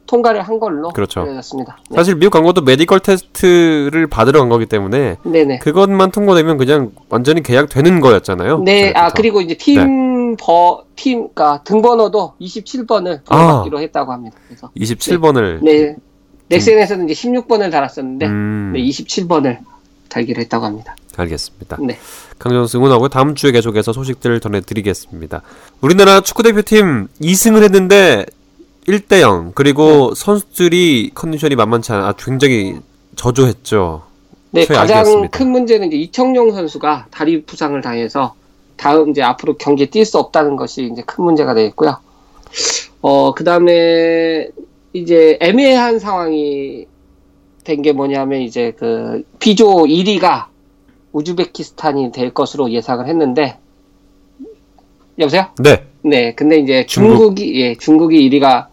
통과를 한 걸로 그렇죠. 알려졌습니다. 네. 사실 미국 광고도 메디컬 테스트를 받으러 간 거기 때문에 네네. 그것만 통과되면 그냥 완전히 계약되는 거였잖아요. 네, 아 그리고 이제 팀 네. 버, 팀, 그러니까 등번호도 27번을 받기로 아, 했다고 합니다. 그래서 27번을 네, 네. 넥센에서는 이제 16번을 달았었는데 음. 네, 27번을 달기로 했다고 합니다. 알겠습니다. 네. 강정수 응원하고 다음 주에 계속해서 소식들을 전해드리겠습니다. 우리나라 축구대표팀 2승을 했는데 1대 0 그리고 네. 선수들이 컨디션이 만만치 않아 굉장히 저조했죠. 네, 가장 큰 문제는 이제 이청용 선수가 다리 부상을 당해서 다음 이제 앞으로 경기에 뛸 수 없다는 것이 이제 큰 문제가 되겠고요. 어, 그 다음에 이제 애매한 상황이 된 게 뭐냐면 이제 그 B조 1위가 우즈베키스탄이 될 것으로 예상을 했는데 여보세요? 네. 네, 근데 이제 중국이 중국. 예, 중국이 1위가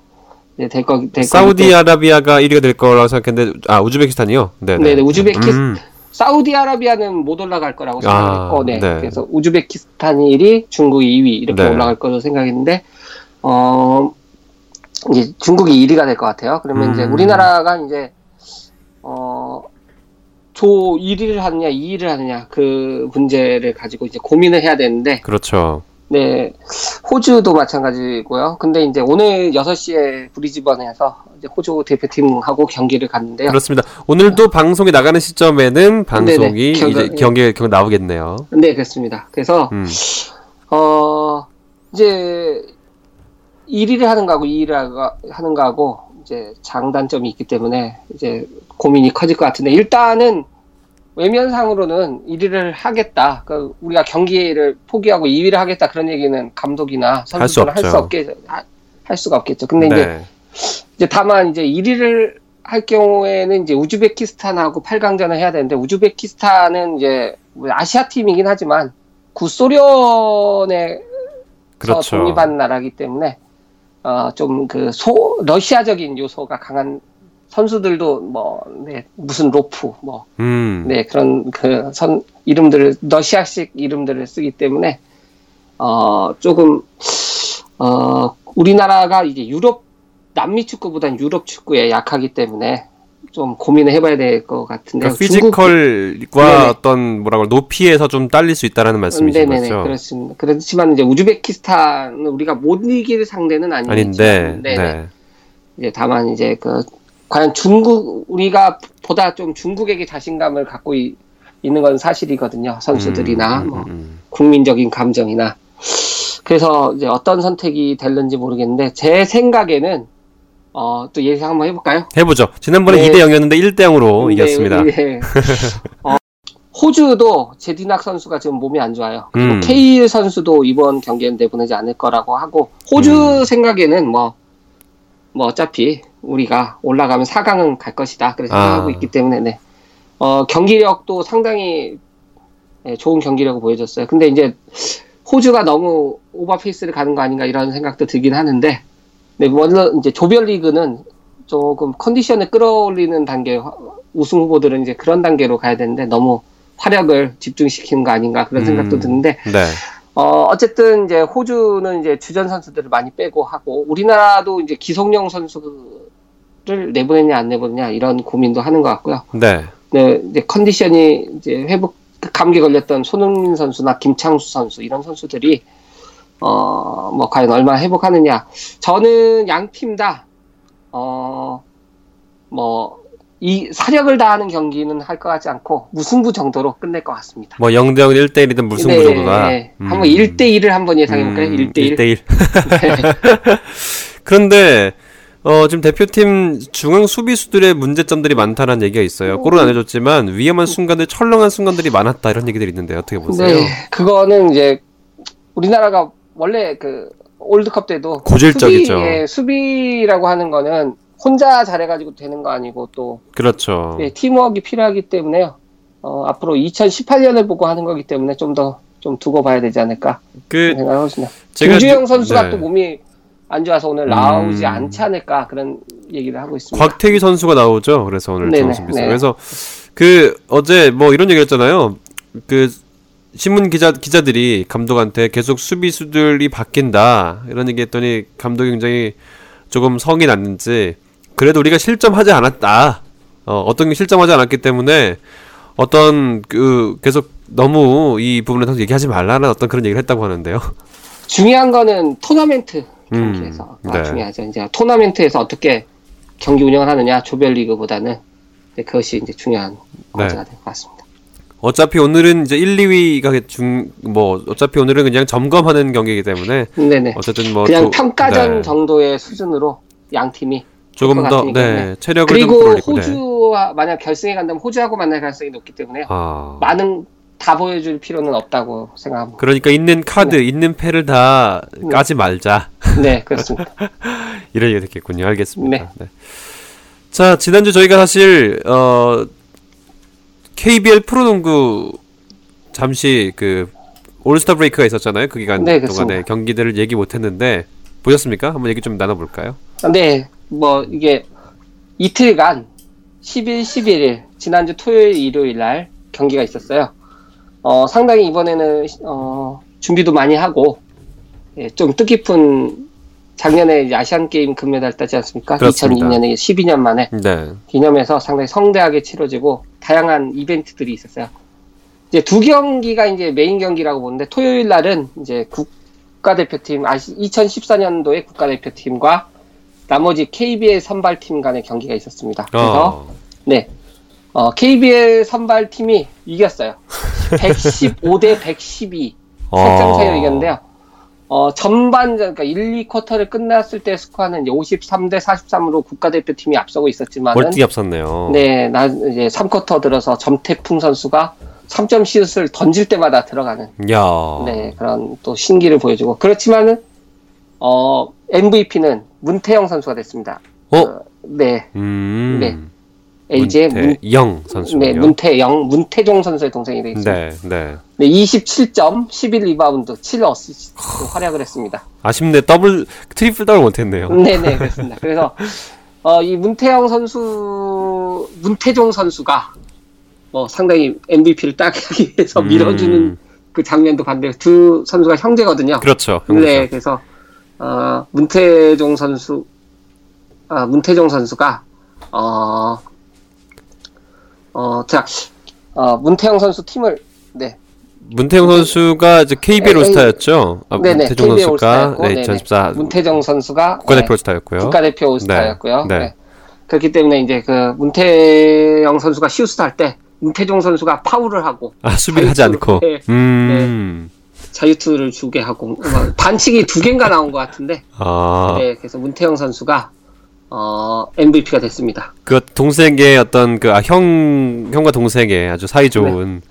네, 될 거, 될 사우디아라비아가 1위가 될 거라고 생각했는데, 아, 우즈베키스탄이요? 네네. 네네, 우즈베키, 음. 사우디아라비아는 못 올라갈 거라고 생각했고, 아, 네. 네. 그래서 우즈베키스탄이 1위, 중국이 2위, 이렇게 네. 올라갈 거로 생각했는데, 어, 이제 중국이 1위가 될 것 같아요. 그러면 음. 이제 우리나라가 이제, 어, 조 1위를 하느냐, 2위를 하느냐, 그 문제를 가지고 이제 고민을 해야 되는데. 그렇죠. 네, 호주도 마찬가지고요. 근데 이제 오늘 6시에 브리즈번에서 이제 호주 대표팀하고 경기를 갔는데요. 그렇습니다. 오늘도 방송이 나가는 시점에는 방송이 경기, 이제 경기 경 나오겠네요. 네, 그렇습니다. 그래서 음. 어 이제 1위를 하는 거하고 2위를 하는 거하고 이제 장단점이 있기 때문에 이제 고민이 커질 것 같은데 일단은 외면상으로는 1위를 하겠다. 그 우리가 경기를 포기하고 2위를 하겠다 그런 얘기는 감독이나 선수들은 할 수 없게 할 수가 없겠죠. 근데 네. 이제 이제 다만 이제 1위를 할 경우에는 이제 우즈베키스탄하고 8강전을 해야 되는데 우즈베키스탄은 이제 뭐 아시아 팀이긴 하지만 구소련에 그렇죠. 독립한 나라기 때문에 어 좀 그소 러시아적인 요소가 강한 선수들도 뭐, 네, 무슨 로프, 뭐, 음. 네, 그런 그 선, 이름들을, 러시아식 이름들을 쓰기 때문에, 어, 조금, 어, 우리나라가 이제 유럽, 남미 축구보단 유럽 축구에 약하기 때문에 좀 고민을 해봐야 될 것 같은데. 그러니까 피지컬과 네네. 어떤 뭐라고 높이에서 좀 딸릴 수 있다라는 말씀이신 네네네, 거죠. 그렇습니다. 그렇지만 이제 우즈베키스탄은 우리가 못 이길 상대는 아닌데, 네. 이제 다만 이제 그 과연 중국 우리가 보다 좀 중국에게 자신감을 갖고 이, 있는 건 사실이거든요. 선수들이나 음, 음, 뭐 음, 뭐 국민적인 감정이나 그래서 이제 어떤 선택이 될는지 모르겠는데 제 생각에는 어, 또 예상 한번 해볼까요? 해보죠. 지난번에 네. 2대 0이었는데 1대 0으로 네, 이겼습니다. 네. 어, 호주도 제디낙 선수가 지금 몸이 안 좋아요. 그리고 음. 케일 선수도 이번 경기에 내보내지 않을 거라고 하고 호주 음. 생각에는 뭐뭐 뭐 어차피 우리가 올라가면 4강은 갈 것이다. 그래서 아. 있기 때문에 네. 어, 경기력도 상당히 네, 좋은 경기력을 보여줬어요. 근데 이제 호주가 너무 오버페이스를 가는 거 아닌가 이런 생각도 들긴 하는데 네, 물론 이제 조별리그는 조금 컨디션을 끌어올리는 단계 우승 후보들은 이제 그런 단계로 가야 되는데 너무 화력을 집중시키는 거 아닌가 그런 음, 생각도 드는데 네. 어, 어쨌든 이제 호주는 이제 주전 선수들을 많이 빼고 하고 우리나라도 이제 기성용 선수 를 내보냈냐 안 내보냈냐 이런 고민도 하는 것 같고요. 네. 네, 이제 컨디션이 이제 회복 감기 걸렸던 손흥민 선수나 김창수 선수 이런 선수들이 어, 뭐, 과연 얼마나 회복하느냐. 저는 양 팀 다, 어, 뭐, 이 사력을 다하는 경기는 할 것 같지 않고 무승부 정도로 끝낼 것 같습니다. 뭐 0대 0, 1대 1이든 무승부 네, 정도다. 네. 음. 한번 1대 1을 한번 예상해 볼까요? 음, 1대 1. 1대 1. 그런데 어, 지금 대표팀 중앙 수비수들의 문제점들이 많다는 얘기가 있어요. 골은 안 해줬지만 위험한 순간들, 철렁한 순간들이 많았다 이런 얘기들이 있는데 어떻게 보세요? 네, 그거는 이제 우리나라가 원래 그 올드컵 때도 고질적이죠. 수비, 예, 수비라고 하는 거는 혼자 잘해가지고 되는 거 아니고 또 그렇죠. 예, 팀워크가 필요하기 때문에요. 어, 앞으로 2018년을 보고 하는 거기 때문에 좀 더좀 두고 봐야 되지 않을까 그 생각하고 있습니다. 김주영 선수가 네. 또 몸이 안 좋아서 오늘 나오지 음... 않지 않을까 그런 얘기를 하고 있습니다. 곽태기 선수가 나오죠. 그래서 오늘 정수 비서. 그래서 그 어제 뭐 이런 얘기했잖아요. 그 신문 기자 기자들이 감독한테 계속 수비수들이 바뀐다 이런 얘기했더니 감독이 굉장히 조금 성이 났는지 그래도 우리가 실점하지 않았다. 어, 어떤 게 실점하지 않았기 때문에 어떤 그 계속 너무 이 부분에 대해서 얘기하지 말라는 어떤 그런 얘기를 했다고 하는데요. 중요한 거는 토너멘트 경기에서 음, 네. 중요하죠. 이제 토너멘트에서 어떻게 경기 운영을 하느냐 조별리그보다는 그것이 이제 중요한 과제가 네. 될것 같습니다. 어차피 오늘은 이제 1, 2위가 중 뭐 어차피 오늘은 그냥 점검하는 경기이기 때문에 네네. 어쨌든 뭐 그냥 도, 평가전 네. 정도의 수준으로 양 팀이 조금 더 네, 체력을 그리고 호주와 네. 만약 결승에 간다면 호주하고 만날 가능성이 높기 때문에 아. 많은 다 보여줄 필요는 없다고 생각합니다. 그러니까 있는 카드, 네. 있는 패를 다 네. 까지 말자. 네, 그렇습니다. 이런 얘기 듣겠군요. 알겠습니다. 네. 네. 자, 지난주 저희가 사실 어 KBL 프로농구 잠시 그 올스타 브레이크가 있었잖아요. 그 기간 네, 동안에 경기들을 얘기 못했는데 보셨습니까? 한번 얘기 좀 나눠볼까요? 네, 뭐 이게 이틀간 10일, 11일 지난주 토요일, 일요일 날 경기가 있었어요. 어, 상당히 이번에는 어, 준비도 많이 하고 예, 좀 뜻깊은 작년에 아시안 게임 금메달 따지 않습니까? 그렇습니다. 2002년에 12년 만에 네. 기념해서 상당히 성대하게 치러지고 다양한 이벤트들이 있었어요. 이제 두 경기가 이제 메인 경기라고 보는데 토요일 날은 이제 국가대표팀 2014년도의 국가대표팀과 나머지 KBL 선발팀 간의 경기가 있었습니다. 그래서 어. 네. 어, KBL 선발팀이 이겼어요. 115 대 112 설정 차이로 이겼는데요. 어, 전반, 그러니까 1, 2쿼터를 끝났을 때 스코어는 이제 53대 43으로 국가대표팀이 앞서고 있었지만. 멀티 앞섰네요. 네, 나 이제 3쿼터 들어서 점태풍 선수가 3점 슛을 던질 때마다 들어가는. 야. 네, 그런 또 신기를 보여주고. 그렇지만은, 어, MVP는 문태영 선수가 됐습니다. 어? 어 네. 음. 네. 이제 문태영 선수. 네, 문태영, 문태종 선수의 동생이 되겠습니다. 네, 네. 네, 27점, 11 리바운드, 7 어시스트 활약을 했습니다. 아쉽네, double triple double 못했네요. 네, 네, 그렇습니다. 그래서 어, 이 문태영 선수, 문태종 선수가 뭐 상당히 MVP를 따기 위해서 음. 밀어주는 그 장면도 반대로 두 선수가 형제거든요. 그렇죠. 형제죠. 네, 그래서 어, 문태종 선수, 아, 문태종 선수가 어. 어, 자, 어, 문태영 선수 팀을 네. 문태영 선수가 이제 KBL 올스타였죠. 아, 네네. 문태종 KBL 선수가 네, 2014 문태정 선수가 국가대표 올스타였고요. 국가대표 올스타였고요. 네. 네. 그렇기 때문에 이제 그 문태영 선수가 시우스타 할 때 문태종 선수가 파울을 하고 아 수비를 하지 않고 네, 음. 네, 자유투를 주게 하고 뭐 반칙이 두 개인가 나온 것 같은데 아. 네, 그래서 문태영 선수가 어, MVP가 됐습니다. 그 동생의 어떤 그, 아, 형, 형과 동생의 아주 사이 좋은.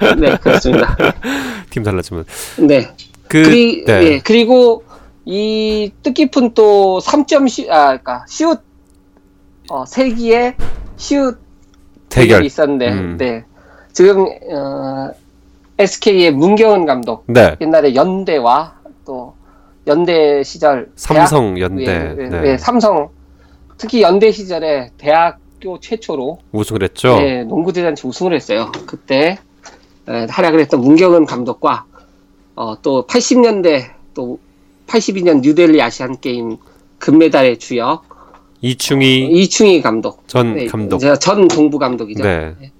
네, 네 그렇습니다. 팀 달라지면. 네. 그, 그리, 네. 네. 그리고 이 뜻깊은 또 3점 시, 아, 그니까, 시웃, 어, 세기의 시웃 대결이 있었는데, 음. 네. 지금, 어, SK의 문경은 감독. 네. 옛날에 연대와 또, 연대 시절 삼성 대학, 연대 예, 예, 네. 예, 삼성 특히 연대 시절에 대학교 최초로 우승을 했죠. 네, 농구 대잔치 우승을 했어요. 그때 에, 활약을 했던 문경은 감독과 어, 또 80년대 또 82년 뉴델리 아시안 게임 금메달의 주역 이충희 어, 이충희 감독 전 네, 감독 전 동부 감독이죠. 네. 네.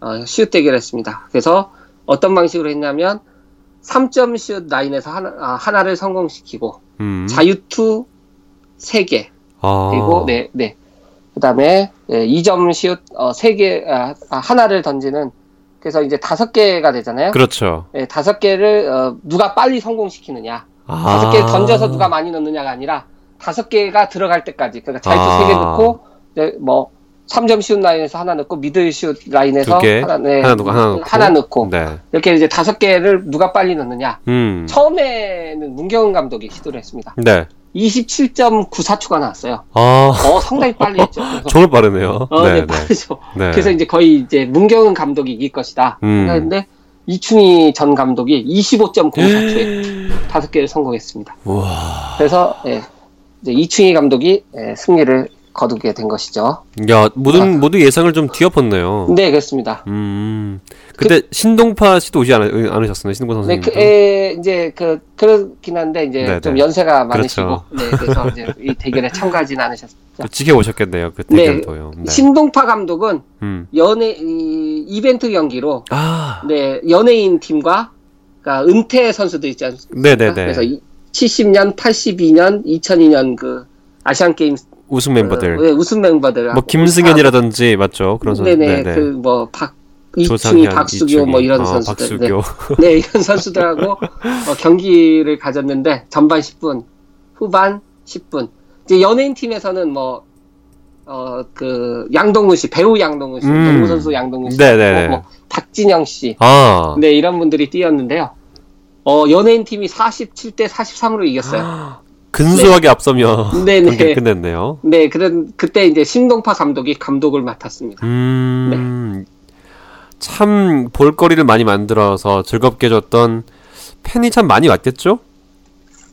어, 슛 대결했습니다. 그래서 어떤 방식으로 했냐면 3점 슛 라인에서 하나, 아, 하나를 성공시키고 음. 자유투 3개 아. 그리고 네, 네. 그다음에 예, 2점 슛 어, 3개 아, 아, 하나를 던지는 그래서 이제 다섯 개가 되잖아요. 그렇죠. 예, 다섯 개를 어, 누가 빨리 성공시키느냐. 아. 다섯 개 던져서 누가 많이 넣느냐가 아니라 다섯 개가 들어갈 때까지 그러니까 자유투 세개 아. 넣고 네, 뭐 3점 슛 라인에서 하나 넣고 미들 슛 라인에서 하나, 네, 하나 넣고 하나 넣고, 하나 넣고 네. 이렇게 이제 다섯 개를 누가 빨리 넣느냐. 음. 처음에는 문경은 감독이 시도를 했습니다. 네. 27.94초가 나왔어요. 아. 어, 상당히 빨리 했죠. 정말 빠르네요. 어, 네, 네, 네. 빠르죠. 네. 그래서 이제 거의 이제 문경은 감독이 이길 것이다. 음. 그런데 이충희 전 감독이 25.04초에 다섯 개를 성공했습니다. 우와. 그래서 예, 이제 이충희 감독이 예, 승리를 거두게 된 것이죠. 야, 모든 아. 모두 예상을 좀 뒤엎었네요. 네, 그렇습니다. 음. 그때 그, 신동파 씨도 오지 않, 않으셨나요, 신동파 선생님? 네, 그, 에, 이제 그 그렇긴 한데 이제 네네. 좀 네. 연세가 많으시고, 그렇죠. 네, 그래서 이제 이 대결에 참가하지는 않으셨죠. 지켜보셨겠네요, 그 대결도요. 네. 네. 신동파 감독은 음. 연예 이, 이벤트 경기로, 아. 네, 연예인 팀과 그러니까 은퇴 선수들 있지 않습니까? 네네네. 그래서 70년, 82년, 2002년 그 아시안 게임 우승 멤버들. 어, 네, 우승 멤버들. 뭐 김승현이라든지 맞죠? 그런 선수. 네네. 네네. 그뭐 박 이충희, 박수교 이충희. 뭐 이런 아, 선수들. 박수교. 네. 네, 이런 선수들하고 어, 경기를 가졌는데 전반 10분, 후반 10분. 이제 연예인 팀에서는 뭐 어, 그, 양동근 씨, 배우 양동근 씨, 음. 농구 선수 양동근 씨, 네네. 뭐, 뭐, 박진영 씨. 아. 네, 이런 분들이 뛰었는데요. 어, 연예인 팀이 47대 43으로 이겼어요. 근소하게 네. 앞서며 네네. 끝냈네요. 네, 그런 그때 이제 신동파 감독이 감독을 맡았습니다. 음, 네. 참 볼거리를 많이 만들어서 즐겁게 줬던 팬이 참 많이 왔겠죠?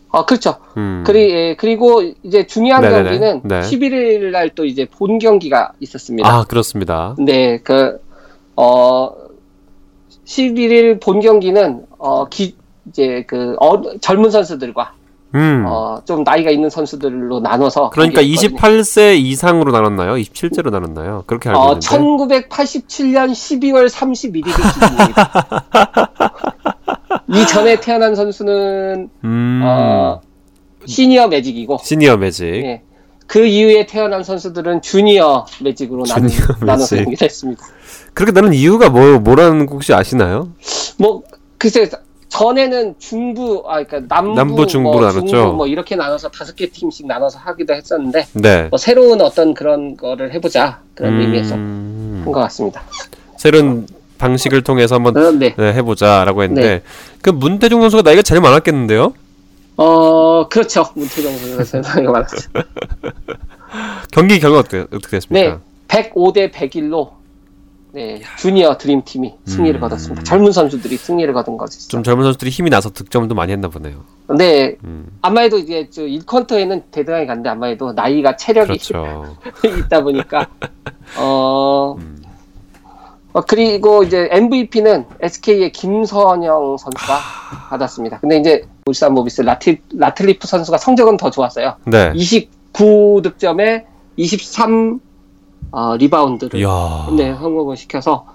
어, 그렇죠. 음. 그리, 예, 그리고 이제 중요한 네네네. 경기는 네. 11일 날 또 이제 본 경기가 있었습니다. 아, 그렇습니다. 네, 그, 어, 11일 본 경기는, 어, 기, 이제 그, 어, 젊은 선수들과 음. 어, 좀 나이가 있는 선수들로 나눠서 그러니까 28세 이상으로 나눴나요? 27세로 나눴나요? 그렇게 알고 어, 있는데 1987년 12월 31일이 기준입니다. 이전에 태어난 선수는 음. 어, 시니어 매직이고 시니어 매직. 예. 그 이후에 태어난 선수들은 주니어 매직으로 주니어 나눠, 나눠서 경기했습니다. 그렇게 나는 이유가 뭐 뭐라는 거 혹시 아시나요? 뭐 글쎄 전에는 중부, 아, 그러니까 남부, 남부 중부로 뭐, 나눴죠. 중부 뭐 이렇게 나눠서 다섯 개 팀씩 나눠서 하기도 했었는데, 네. 뭐 새로운 어떤 그런 거를 해보자 그런 음... 의미에서 한 것 같습니다. 새로운 방식을 통해서 한번 어, 네. 네, 해보자라고 했는데, 네. 그 문태종 선수가 나이가 제일 많았겠는데요? 어, 그렇죠. 문태종 선수가 나이가 많았죠. 경기 결과 어떻게, 어떻게 됐습니까? 네, 105대 101로 네, 주니어 드림팀이 승리를 음... 거뒀습니다. 젊은 선수들이 승리를 거둔 거죠. 좀 젊은 선수들이 힘이 나서 득점도 많이 했나 보네요. 네, 음. 아마도 이제 저 1쿼터에는 대등하게 갔는데 아마도 나이가 체력이 그렇죠. 있다 보니까 어, 음. 어, 그리고 이제 MVP는 SK의 김선형 선수가 아... 받았습니다. 근데 이제 울산 모비스 라티, 라틀리프 선수가 성적은 더 좋았어요. 네. 29득점에 23 어, 리바운드를 야. 네, 성공을 시켜서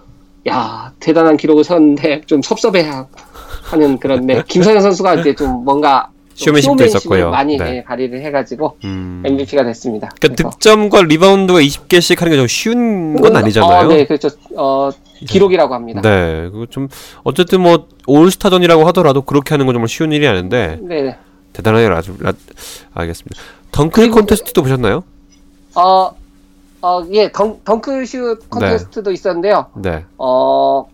야 대단한 기록을 세웠는데 좀 섭섭해하는 그런 네 김선형 선수가 이제 좀 뭔가 쇼맨십도 있었고요. 많이 네. 발휘를 해가지고 음. MVP가 됐습니다. 그러니까 득점과 리바운드가 20개씩 하는 게 좀 쉬운 건 아니잖아요. 어, 네, 그렇죠. 어, 기록이라고 합니다. 네, 그좀 어쨌든 뭐 올스타전이라고 하더라도 그렇게 하는 건 정말 쉬운 일이 아닌데. 네. 대단하게 아주 알겠습니다. 덩크 콘테스트도 보셨나요? 어, 어, 예, 덩, 덩크슛 컨테스트도 네. 있었는데요. 네. 어,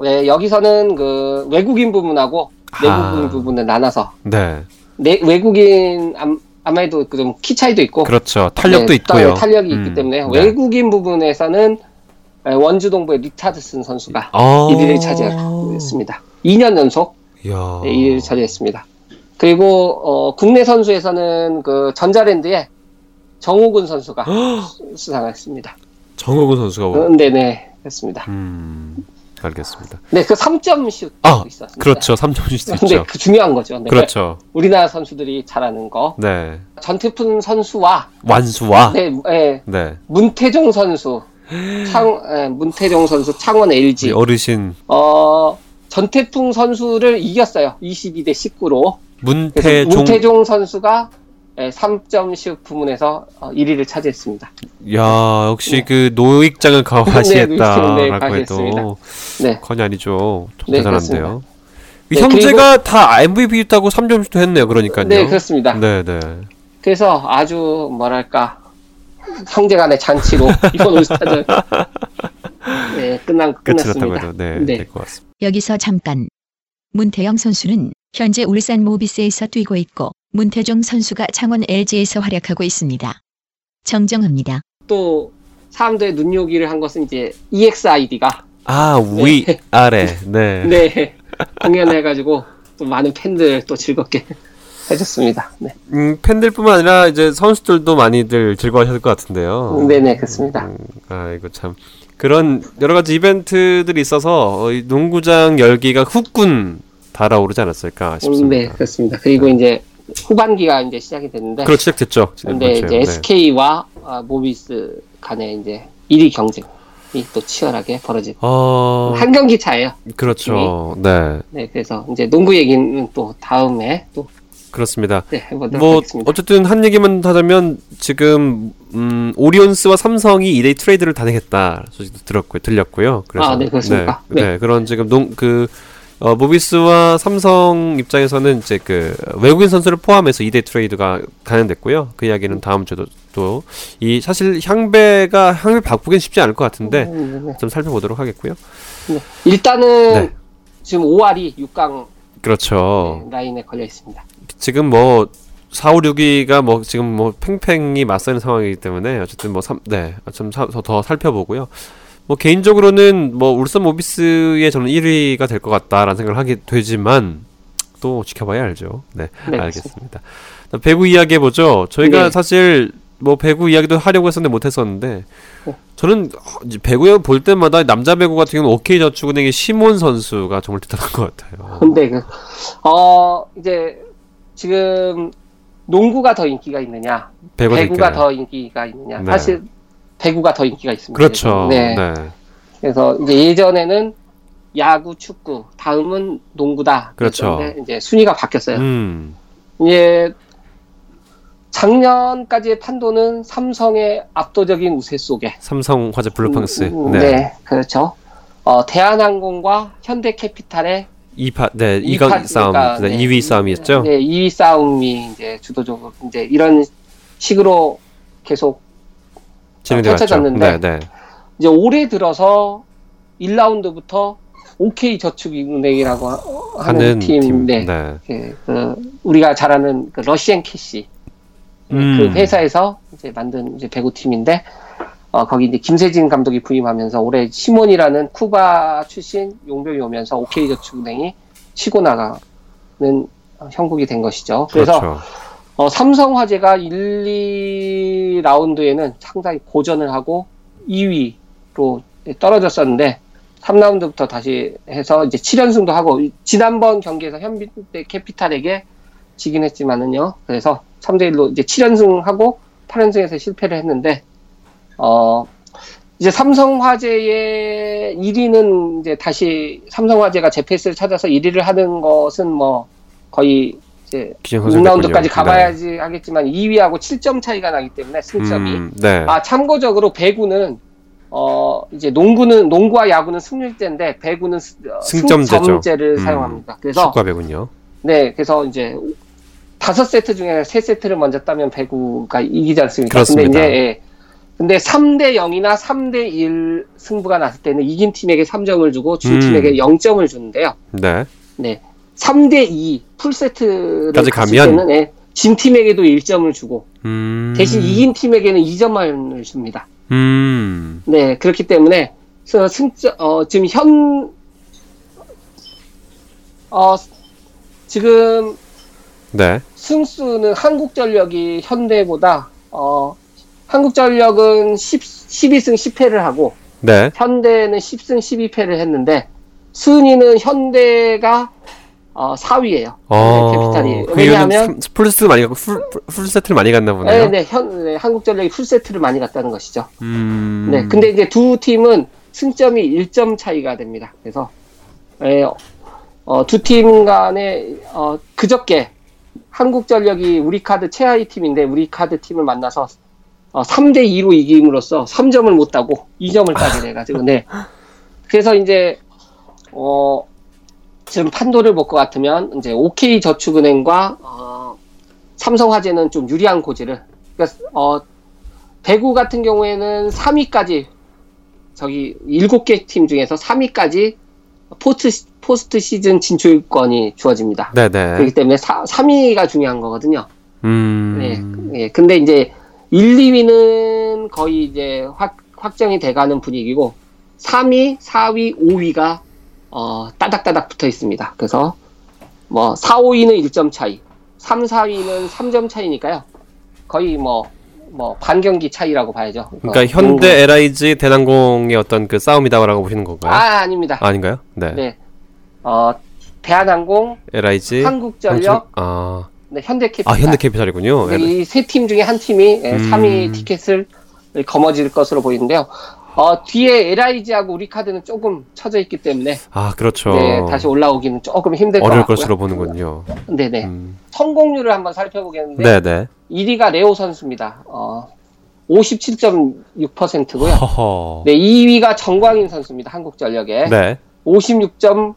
네, 여기서는 그 외국인 부분하고 내국인 아. 부분을 나눠서. 네. 내, 외국인 암, 아마도 그좀키 차이도 있고. 그렇죠. 탄력도 네, 있고요. 탄력이 음. 있기 때문에 네. 외국인 부분에서는 원주 동부의 리차드슨 선수가 아. 1위를 차지했습니다. 2년 연속 야. 1위를 차지했습니다. 그리고 어, 국내 선수에서는 그 전자랜드의 정호근 선수가 수상했습니다. 정호근 선수가 뭐? 음, 네네 했습니다. 음, 알겠습니다. 네, 그 3점 슛 아, 있었습니다. 그렇죠. 3점 슛 있죠. 네, 그 중요한 거죠. 네. 그렇죠. 우리나라 선수들이 잘하는 거. 네. 전태풍 선수와 완수와 네, 네. 네. 문태종 선수 창 네, 문태종 선수 창원 LG 어르신 어 전태풍 선수를 이겼어요. 22대 19로. 문태종 문태종 선수가 3점슛 예, 부문에서 1위를 어, 차지했습니다. 야 역시 네. 그 노익장을 가하시했다라고 네, 해도 네. 건이 아니죠. 네, 대단한데요. 네, 형제가 다 MVP 있다고 3점슛도 했네요. 그러니까요. 네 그렇습니다. 네 네. 그래서 아주 뭐랄까 형제간의 잔치로 이번 올스타전 네, 끝난 끝났습니다. 네, 네. 될것 같습니다. 여기서 잠깐 문태영 선수는 현재 울산 모비스에서 뛰고 있고 문태종 선수가 창원 LG에서 활약하고 있습니다. 정정합니다. 또 사람들의 눈요기를 한 것은 이제 EXID가 아 위, 네. 아래, 네, 네 공연해가지고 또 많은 팬들 또 즐겁게 해줬습니다. 네. 음, 팬들뿐만 아니라 이제 선수들도 많이들 즐거워하실 것 같은데요. 네네 그렇습니다. 음, 아 이거 참 그런 여러 가지 이벤트들이 있어서 농구장 열기가 훅군 달아오르지 않았을까 싶습니다. 네, 그렇습니다. 그리고 네. 이제 후반기가 이제 시작이 됐는데. 그렇 시작됐죠. 근데 이제 네. SK와 아, 모비스 간에 이제 1위 경쟁이 또 치열하게 벌어지고 어... 한 경기 차예요. 그렇죠. 네. 네, 그래서 이제 농구 얘기는 또 다음에 또 그렇습니다. 네, 뭐 하겠습니다. 어쨌든 한 얘기만 하자면 지금 음, 오리온스와 삼성이 2대 트레이드를 단행했다 소식도 들었고요, 들렸고요. 그래서 아, 네, 그렇습니까? 네, 네. 네 그런 지금 농그 어, 모비스와 삼성 입장에서는 이제 그 외국인 선수를 포함해서 2대 트레이드가 단행됐고요. 그 이야기는 다음 주도 또 이 사실 향배가 향을 바꾸긴 쉽지 않을 것 같은데 음, 네, 네. 좀 살펴보도록 하겠고요. 네. 일단은 네. 지금 5알이 6강 그렇죠. 라인에 걸려 있습니다. 지금 뭐 4, 5, 6위가 뭐 지금 뭐 팽팽히 맞서는 상황이기 때문에 어쨌든 뭐 3, 네, 좀더 살펴보고요. 뭐 개인적으로는 뭐 울산 모비스의 저는 1위가 될 것 같다라는 생각을 하게 되지만 또 지켜봐야 알죠. 네, 네 알겠습니다. 배구 이야기 해보죠. 저희가 네. 사실 뭐 배구 이야기도 하려고 했었는데 못했었는데 네. 저는 배구 볼 때마다 남자 배구 같은 경우는 OK 저축은행의 시몬 선수가 정말 대단한 것 같아요. 근데 그, 어 이제 지금 농구가 더 인기가 있느냐, 배구가 더 인기가 있느냐. 네. 사실 배구가 더 인기가 있습니다. 그렇죠. 네. 네. 그래서 이제 예전에는 야구, 축구, 다음은 농구다. 그렇죠. 이제 순위가 바뀌었어요. 음. 이제 작년까지의 판도는 삼성의 압도적인 우세 속에 삼성 화재 블루팡스. 음, 음, 네. 네. 그렇죠. 어, 대한항공과 현대캐피탈의 2파 네, 2강 싸움, 그러니까, 네, 2위 싸움이었죠. 네, 2위 싸움이 이제 주도적으로 이제 이런 식으로 계속 펼쳐졌는데 네, 네. 이제 올해 들어서 1라운드부터 OK 저축은행이라고 하는 팀, 팀 네. 네. 그, 그 우리가 잘 아는 그 러시앤캐시 음. 그 회사에서 이제 만든 이제 배구 팀인데 어, 거기 이제 김세진 감독이 부임하면서 올해 시몬이라는 쿠바 출신 용병이 오면서 OK 저축은행이 치고 나가는 형국이 된 것이죠. 그래서 그렇죠. 어, 삼성화재가 1, 2라운드에는 상당히 고전을 하고 2위로 떨어졌었는데 3라운드부터 다시 해서 이제 7연승도 하고 지난번 경기에서 현빈대 캐피탈에게 지긴 했지만은요. 그래서 3대 1로 이제 7연승하고 8연승에서 실패를 했는데 어, 이제 삼성화재의 1위는 이제 다시 삼성화재가 제페스를 찾아서 1위를 하는 것은 뭐 거의 이제 6라운드까지 가봐야지 네. 하겠지만 2위하고 7점 차이가 나기 때문에 승점이 음, 네. 아 참고적으로 배구는 어 이제 농구는 농구와 야구는 승률제인데 배구는 어, 승점제를 음, 사용합니다. 그래서 축구 배구요. 네, 그래서 이제 다섯 세트 중에 세 세트를 먼저 따면 배구가 이기지 않습니까? 그렇습니다. 근데 이제 예, 근데 3대 0이나 3대 1 승부가 났을 때는 이긴 팀에게 3점을 주고 진 팀에게 음. 0점을 주는데요. 네. 네. 3대 2 풀세트를 갔을 가면 때는 네, 진 팀에게도 1점을 주고 음. 대신 이긴 팀에게는 2점만을 줍니다. 음. 네, 그렇기 때문에 승점 어 지금 현 어, 지금 네. 승수는 한국전력이 현대보다 어 한국전력은 10, 12승 10패를 하고 네. 현대는 10승 12패를 했는데 순위는 현대가 어, 4위예요. 어, 캐피탈이. 그 왜냐하면 풀세트 많이 갔고 풀, 풀 세트를 많이 갔나 보네요. 네, 네, 현, 네, 한국전력이 풀 세트를 많이 갔다는 것이죠. 음... 네, 근데 이제 두 팀은 승점이 1점 차이가 됩니다. 그래서 예, 어, 두 팀 간에 어, 그저께 한국전력이 우리 카드 최하위 팀인데 우리 카드 팀을 만나서 어, 3대 2로 이김으로써 3점을 못 따고 2점을 따게 돼가지고 네. 그래서 이제 어 지금 판도를 볼 것 같으면 이제 OK 저축은행과 어, 삼성화재는 좀 유리한 고지를 그러니까 어 배구 같은 경우에는 3위까지 저기 7개 팀 중에서 3위까지 포트 포스트 시즌 진출권이 주어집니다. 네네. 그렇기 때문에 4, 3위가 중요한 거거든요. 음. 네. 네. 근데 이제 1, 2위는 거의 이제 확, 확정이 돼가는 분위기고 3위, 4위, 5위가 어, 따닥따닥 붙어 있습니다. 그래서 뭐 4, 5위는 1점 차이, 3, 4위는 3점 차이니까요. 거의 뭐, 뭐 반경기 차이라고 봐야죠. 그러니까 현대 LIG 대난공의 어떤 그 싸움이다라고 보시는 건가요? 아, 아닙니다. 아, 닌가요 네. 네. 어, 대한항공, LIG, 한국전력, 한국, 아. 네, 현대캐피탈. 아, 현대캐피탈이군요. 네, 이세 팀 중에 한 팀이 예, 음. 3위 티켓을 거머쥘 것으로 보이는데요. 어, 뒤에 LIG하고 우리 카드는 조금 쳐져 있기 때문에 아 그렇죠. 네, 다시 올라오기는 조금 힘들 것 어려울 같고요. 것으로 보는군요. 네네. 음. 성공률을 한번 살펴보겠는데 네 네. 1위가 레오 선수입니다. 어, 57.6%고요. 허허. 네, 2위가 정광인 선수입니다. 한국전력에 네. 56.9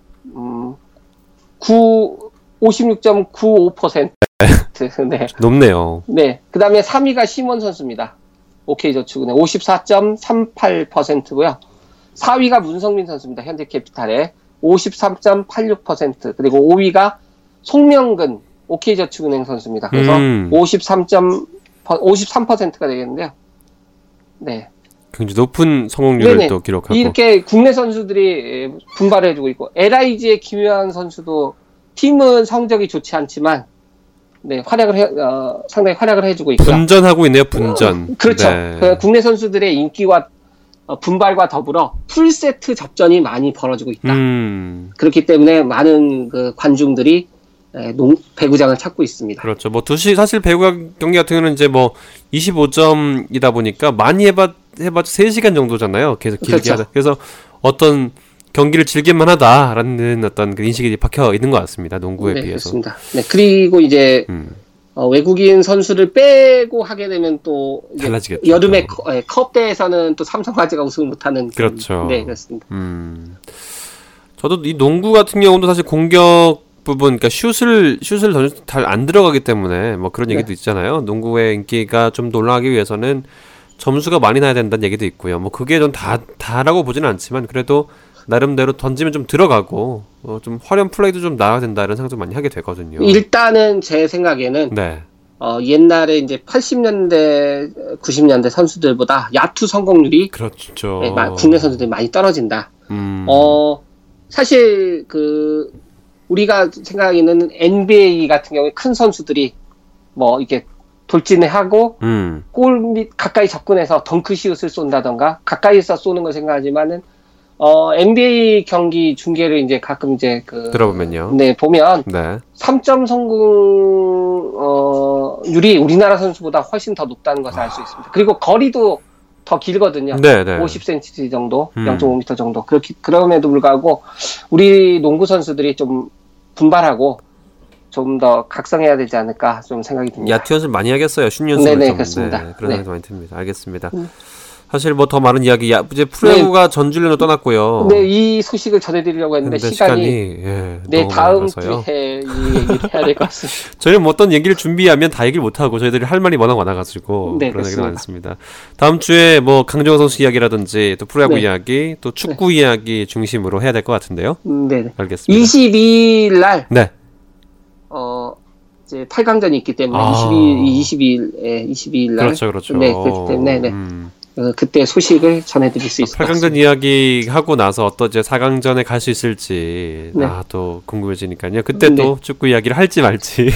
56.95%. 네. 높네요. 네. 그 다음에 3위가 심원 선수입니다. OK저축은행 54.38%고요. 4위가 문성민 선수입니다. 현대캐피탈의 53.86% 그리고 5위가 송명근 OK저축은행 선수입니다. 그래서 음. 53. 53%가 되겠는데요. 네. 굉장히 높은 성공률을 네네. 또 기록하고 이렇게 국내 선수들이 분발을 해주고 있고 LIG의 김유한 선수도 팀은 성적이 좋지 않지만 네 활약을 해, 어, 상당히 활약을 해주고 있고 분전하고 있네요 분전 어, 그렇죠 네. 그 국내 선수들의 인기와 어, 분발과 더불어 풀세트 접전이 많이 벌어지고 있다 음. 그렇기 때문에 많은 그 관중들이 네, 농, 배구장을 찾고 있습니다. 그렇죠. 뭐 두시 사실 배구 경기 같은 경우는 이제 뭐 25점이다 보니까 많이 해봤 해봤자 3시간 정도잖아요. 계속 길게 그렇죠. 하다. 그래서 어떤 경기를 즐길만 하다라는 어떤 그 인식이 박혀 있는 것 같습니다. 농구에 네, 비해서. 그렇습니다. 네, 그리고 이제 음. 어, 외국인 선수를 빼고 하게 되면 또 달라지겠죠. 여름에 컵, 네, 컵대에서는 또 삼성화재가 우승을 못하는 그렇죠. 네 그렇습니다. 음. 저도 이 농구 같은 경우도 사실 공격 부분, 그러니까 슛을 슛을 잘 안 들어가기 때문에 뭐 그런 얘기도 네. 있잖아요. 농구의 인기가 좀 올라가기 위해서는 점수가 많이 나야 된다는 얘기도 있고요. 뭐 그게 좀 다 다라고 보지는 않지만 그래도 나름대로 던지면 좀 들어가고 어, 좀 화려한 플레이도 좀 나와야 된다 이런 생각 좀 많이 하게 되거든요. 일단은 제 생각에는 네. 어, 옛날에 이제 80년대, 90년대 선수들보다 야투 성공률이 그렇죠. 네, 국내 선수들이 많이 떨어진다. 음. 어, 사실 그 우리가 생각하기는 NBA 같은 경우에 큰 선수들이 뭐 이렇게 돌진을 하고 음. 골밑 가까이 접근해서 덩크시옷을 쏜다던가 가까이서 쏘는 걸 생각하지만은 어 NBA 경기 중계를 이제 가끔 이제 그 들어보면요. 네 보면 네. 3점 성공률이 우리나라 선수보다 훨씬 더 높다는 것을 알수 있습니다. 그리고 거리도 더 길거든요. 네 네. 50cm 정도, 음. 0.5m 정도. 그렇게 그럼에도 불구하고 우리 농구 선수들이 좀 분발하고 좀 더 각성해야 되지 않을까 좀 생각이 듭니다. 야투 연습 많이 하겠어요. 슛 연습. 네네 그렇습니다. 네, 그런 네. 생각이 많이 듭니다. 알겠습니다. 음. 사실 뭐 더 많은 이야기 야 이제 프로야구가 네. 전주련으 떠났고요. 네, 이 소식을 전해드리려고 했는데 시간이, 시간이 예, 네 다음 주에 얘기를 해야 될 것 같습니다. 저희는 뭐 어떤 얘기를 준비하면 다 얘기를 못 하고 저희들이 할 말이 워낙 많아가지고 네, 그런 얘기가 많습니다. 다음 주에 뭐 강정호 선수 이야기라든지 또 프로야구 네. 이야기 또 축구 네. 이야기 중심으로 해야 될 것 같은데요. 네, 알겠습니다. 22일 날 네. 어 이제 8강전이 있기 때문에 아. 22일 22일 22일 날 그렇죠, 그렇죠. 네, 그렇기 때문에 네. 음. 어, 그때 소식을 전해드릴 수 있을 것 같습니다. 8강전 이야기 하고 나서 어떤 이제 4강전에 갈 수 있을지 네. 아, 또 궁금해지니까요. 그때 네. 또 축구 이야기를 할지 말지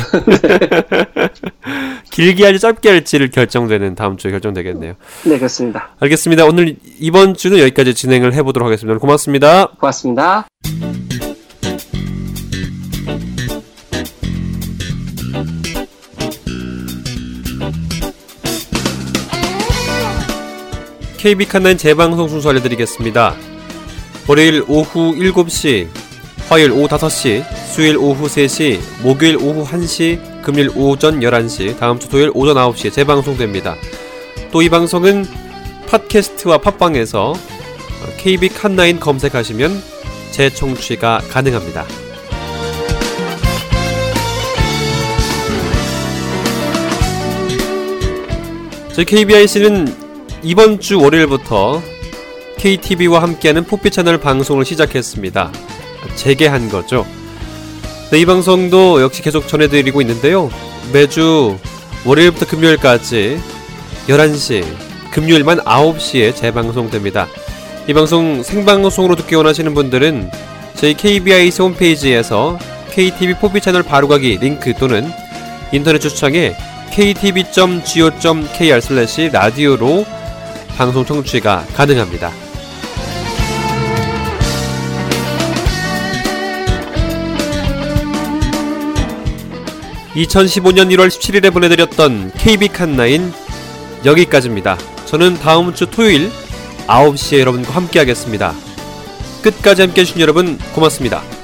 길게 할지 짧게 할지를 결정되는 다음 주에 결정되겠네요. 네 그렇습니다. 알겠습니다. 오늘 이번 주는 여기까지 진행을 해보도록 하겠습니다. 고맙습니다. 고맙습니다. KB 칸난 재방송 순서 알려드리겠습니다. 월요일 오후 7시, 화요일 오후 5시, 수요일 오후 3시, 목요일 오후 1시, 금요일 오전 11시, 다음 주 토요일 오전 9시에 재방송됩니다. 또 이 방송은 팟캐스트와 팟빵에서 KB 칸나인 검색하시면 재청취가 가능합니다. 저희 KBIC는 이번 주 월요일부터 KTV와 함께하는 포피 채널 방송을 시작했습니다. 재개한 거죠. 네, 이 방송도 역시 계속 전해드리고 있는데요. 매주 월요일부터 금요일까지 11시, 금요일만 9시에 재방송됩니다. 이 방송 생방송으로 듣기 원하시는 분들은 저희 KBIC 홈페이지에서 KTV 포피 채널 바로가기 링크 또는 인터넷 추청에 ktv.go.kr 라디오로 방송 청취가 가능합니다. 2015년 1월 17일에 보내드렸던 KB 칸나인 여기까지입니다. 저는 다음 주 토요일 9시에 여러분과 함께 하겠습니다. 끝까지 함께 해 주신 여러분 고맙습니다.